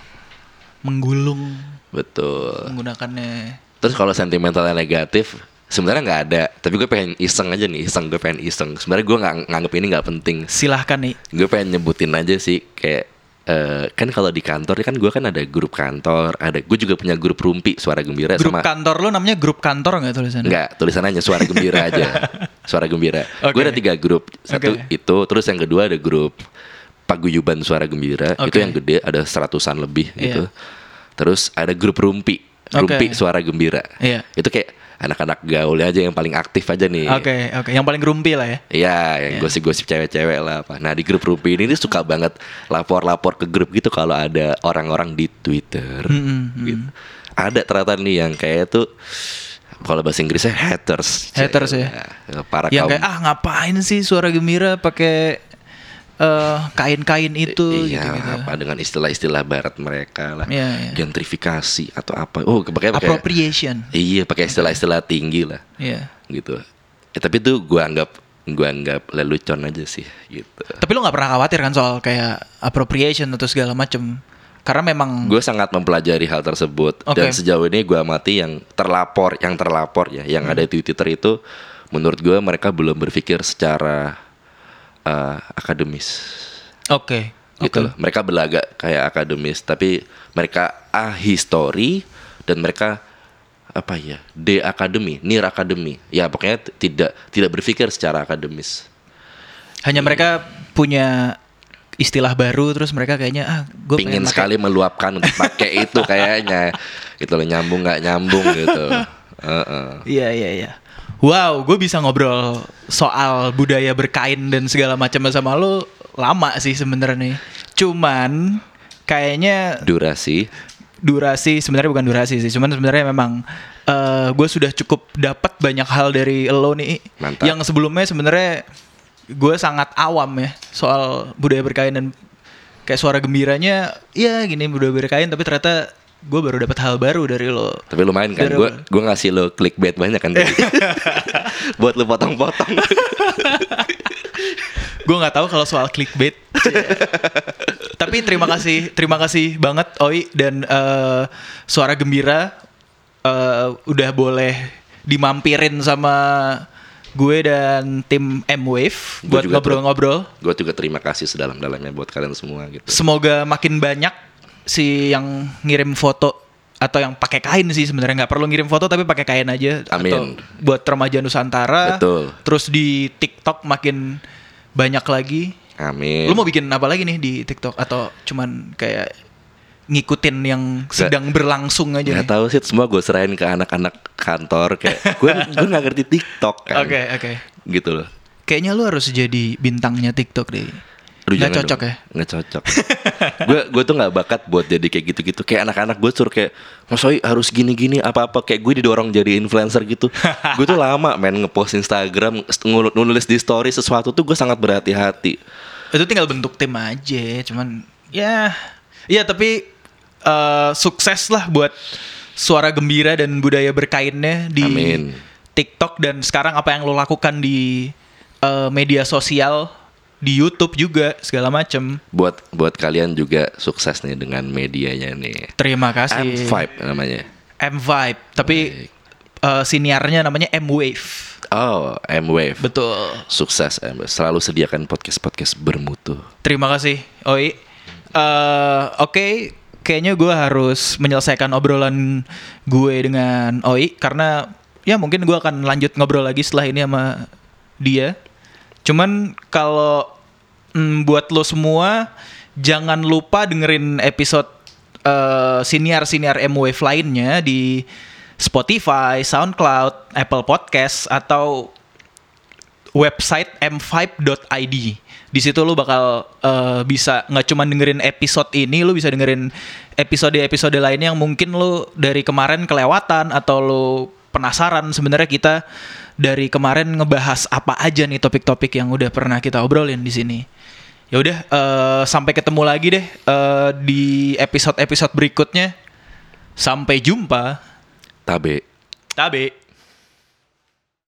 menggulung betul menggunakannya. Terus kalau sentimentalnya negatif, sebenarnya nggak ada. Tapi gue pengen iseng aja nih, iseng gue pengen iseng. Sebenarnya gue nggak nganggep ini nggak penting. Silahkan nih. Gue pengen nyebutin aja sih kayak eh, kan kalau di kantor kan gue kan ada grup kantor, ada gue juga punya grup rumpi suara gembira Grup sama kantor lu namanya grup kantor nggak tulisannya? Enggak, tulisannya suara gembira aja. Suara gembira. Oke. Gue ada tiga grup. Satu Oke. itu, terus yang kedua ada grup paguyuban suara gembira. Itu Oke. yang gede ada seratusan lebih gitu. Iya. Terus ada grup rumpi, rumpi suara gembira. Iya. Itu kayak anak-anak gaul aja yang paling aktif aja nih. Oke, oke. Yang paling gerumpi lah ya. Iya, yang Iya. gosip-gosip cewek-cewek lah apa. Nah di grup rumpi ini dia suka banget lapor-lapor ke grup gitu kalau ada orang-orang di Twitter. Mm. Gitu. Ada ternyata nih yang kayak tuh kalau bahasa Inggrisnya haters. Haters ya? Nah, Para yang kaum kayak ah ngapain sih suara gembira pakai eh, kain-kain itu iya, gitu-gitu. apa dengan istilah-istilah barat mereka lah. Iya, iya. Gentrifikasi atau apa. Oh, pakai pakai Appropriation. Iya, pakai istilah-istilah tinggi lah Iya. gitu. Eh, tapi tuh gua anggap gua anggap lelucon aja sih gitu. Tapi lu nggak pernah khawatir kan soal kayak appropriation atau segala macem Karena memang Gue sangat mempelajari hal tersebut Oke. dan sejauh ini gue amati yang terlapor, yang terlapor ya, yang Hmm. ada di Twitter itu, menurut gue mereka belum berpikir secara eh, akademis, oke. gitu oke. loh. Mereka berlagak kayak akademis, tapi mereka ah history dan mereka apa ya, D akademi, nir akademi, ya pokoknya tidak tidak berpikir secara akademis. Hanya mereka punya istilah baru terus mereka kayaknya ah gue Pingin sekali meluapkan untuk pakai itu kayaknya, gitu loh nyambung nggak nyambung gitu. Iya iya iya. Wow, gue bisa ngobrol soal budaya berkain dan segala macam sama lo lama sih sebenarnya. Cuman kayaknya durasi durasi sebenarnya bukan durasi sih, cuman sebenarnya memang eh gue sudah cukup dapat banyak hal dari lo nih. Mantap. Yang sebelumnya sebenarnya gue sangat awam ya soal budaya berkain dan kayak suara gembiranya, ya gini budaya berkain, tapi ternyata gue baru dapat hal baru dari lo. Tapi lumayan kan, gue gue ngasih lo clickbait banyak kan. Buat lo potong-potong. gue nggak tahu kalau soal clickbait. Tapi terima kasih, terima kasih banget Oi dan eh, suara gembira eh, udah boleh dimampirin sama gue dan tim M Wave buat ngobrol-ngobrol. gue juga terima kasih sedalam-dalamnya buat kalian semua gitu. Semoga makin banyak si yang ngirim foto atau yang pakai kain sih sebenarnya nggak perlu ngirim foto tapi pakai kain aja atau Amin. buat remaja Nusantara. Betul. Terus di TikTok makin banyak lagi. Amin. Lu mau bikin apa lagi nih di TikTok atau cuman kayak ngikutin yang sedang berlangsung aja Gak nih? tahu sih semua gue serahin ke anak-anak kantor kayak gue gue nggak ngerti TikTok kan. Oke, oke. Gitu loh. Kayaknya lu harus jadi bintangnya TikTok deh. Aduh, jangan cocok dong. ya? Nggak cocok. Gue gue tuh nggak bakat buat jadi kayak gitu-gitu. Kayak anak-anak gue suruh kayak Mas Oi harus gini-gini apa-apa kayak gue didorong jadi influencer gitu. gue tuh lama main ngepost Instagram nulis di story sesuatu tuh gue sangat berhati-hati. Itu tinggal bentuk tim aja, cuman ya ya tapi eh, sukses lah buat suara gembira dan budaya berkainnya di Amin. TikTok dan sekarang apa yang lo lakukan di eh, media sosial di YouTube juga segala macem. Buat buat kalian juga sukses nih dengan medianya nih. Terima kasih. M5 namanya. M Vibe, tapi eh, siniarnya namanya M Wave. Oh, M-Wave. Betul. Sukses M. Selalu sediakan podcast-podcast bermutu. Terima kasih, Oi. Eh, Oke, kayaknya gue harus menyelesaikan obrolan gue dengan Oi karena ya mungkin gue akan lanjut ngobrol lagi setelah ini sama dia. Cuman kalau mm, buat lo semua jangan lupa dengerin episode eh, siniar-siniar M-Wave lainnya di Spotify, SoundCloud, Apple Podcast atau website m5.id. Di situ lu bakal eh, bisa nggak cuma dengerin episode ini, lu bisa dengerin episode-episode lainnya yang mungkin lu dari kemarin kelewatan atau lu penasaran sebenarnya kita dari kemarin ngebahas apa aja nih topik-topik yang udah pernah kita obrolin di sini. Ya udah eh, sampai ketemu lagi deh eh, di episode-episode berikutnya. Sampai jumpa. Tabe. Tabe.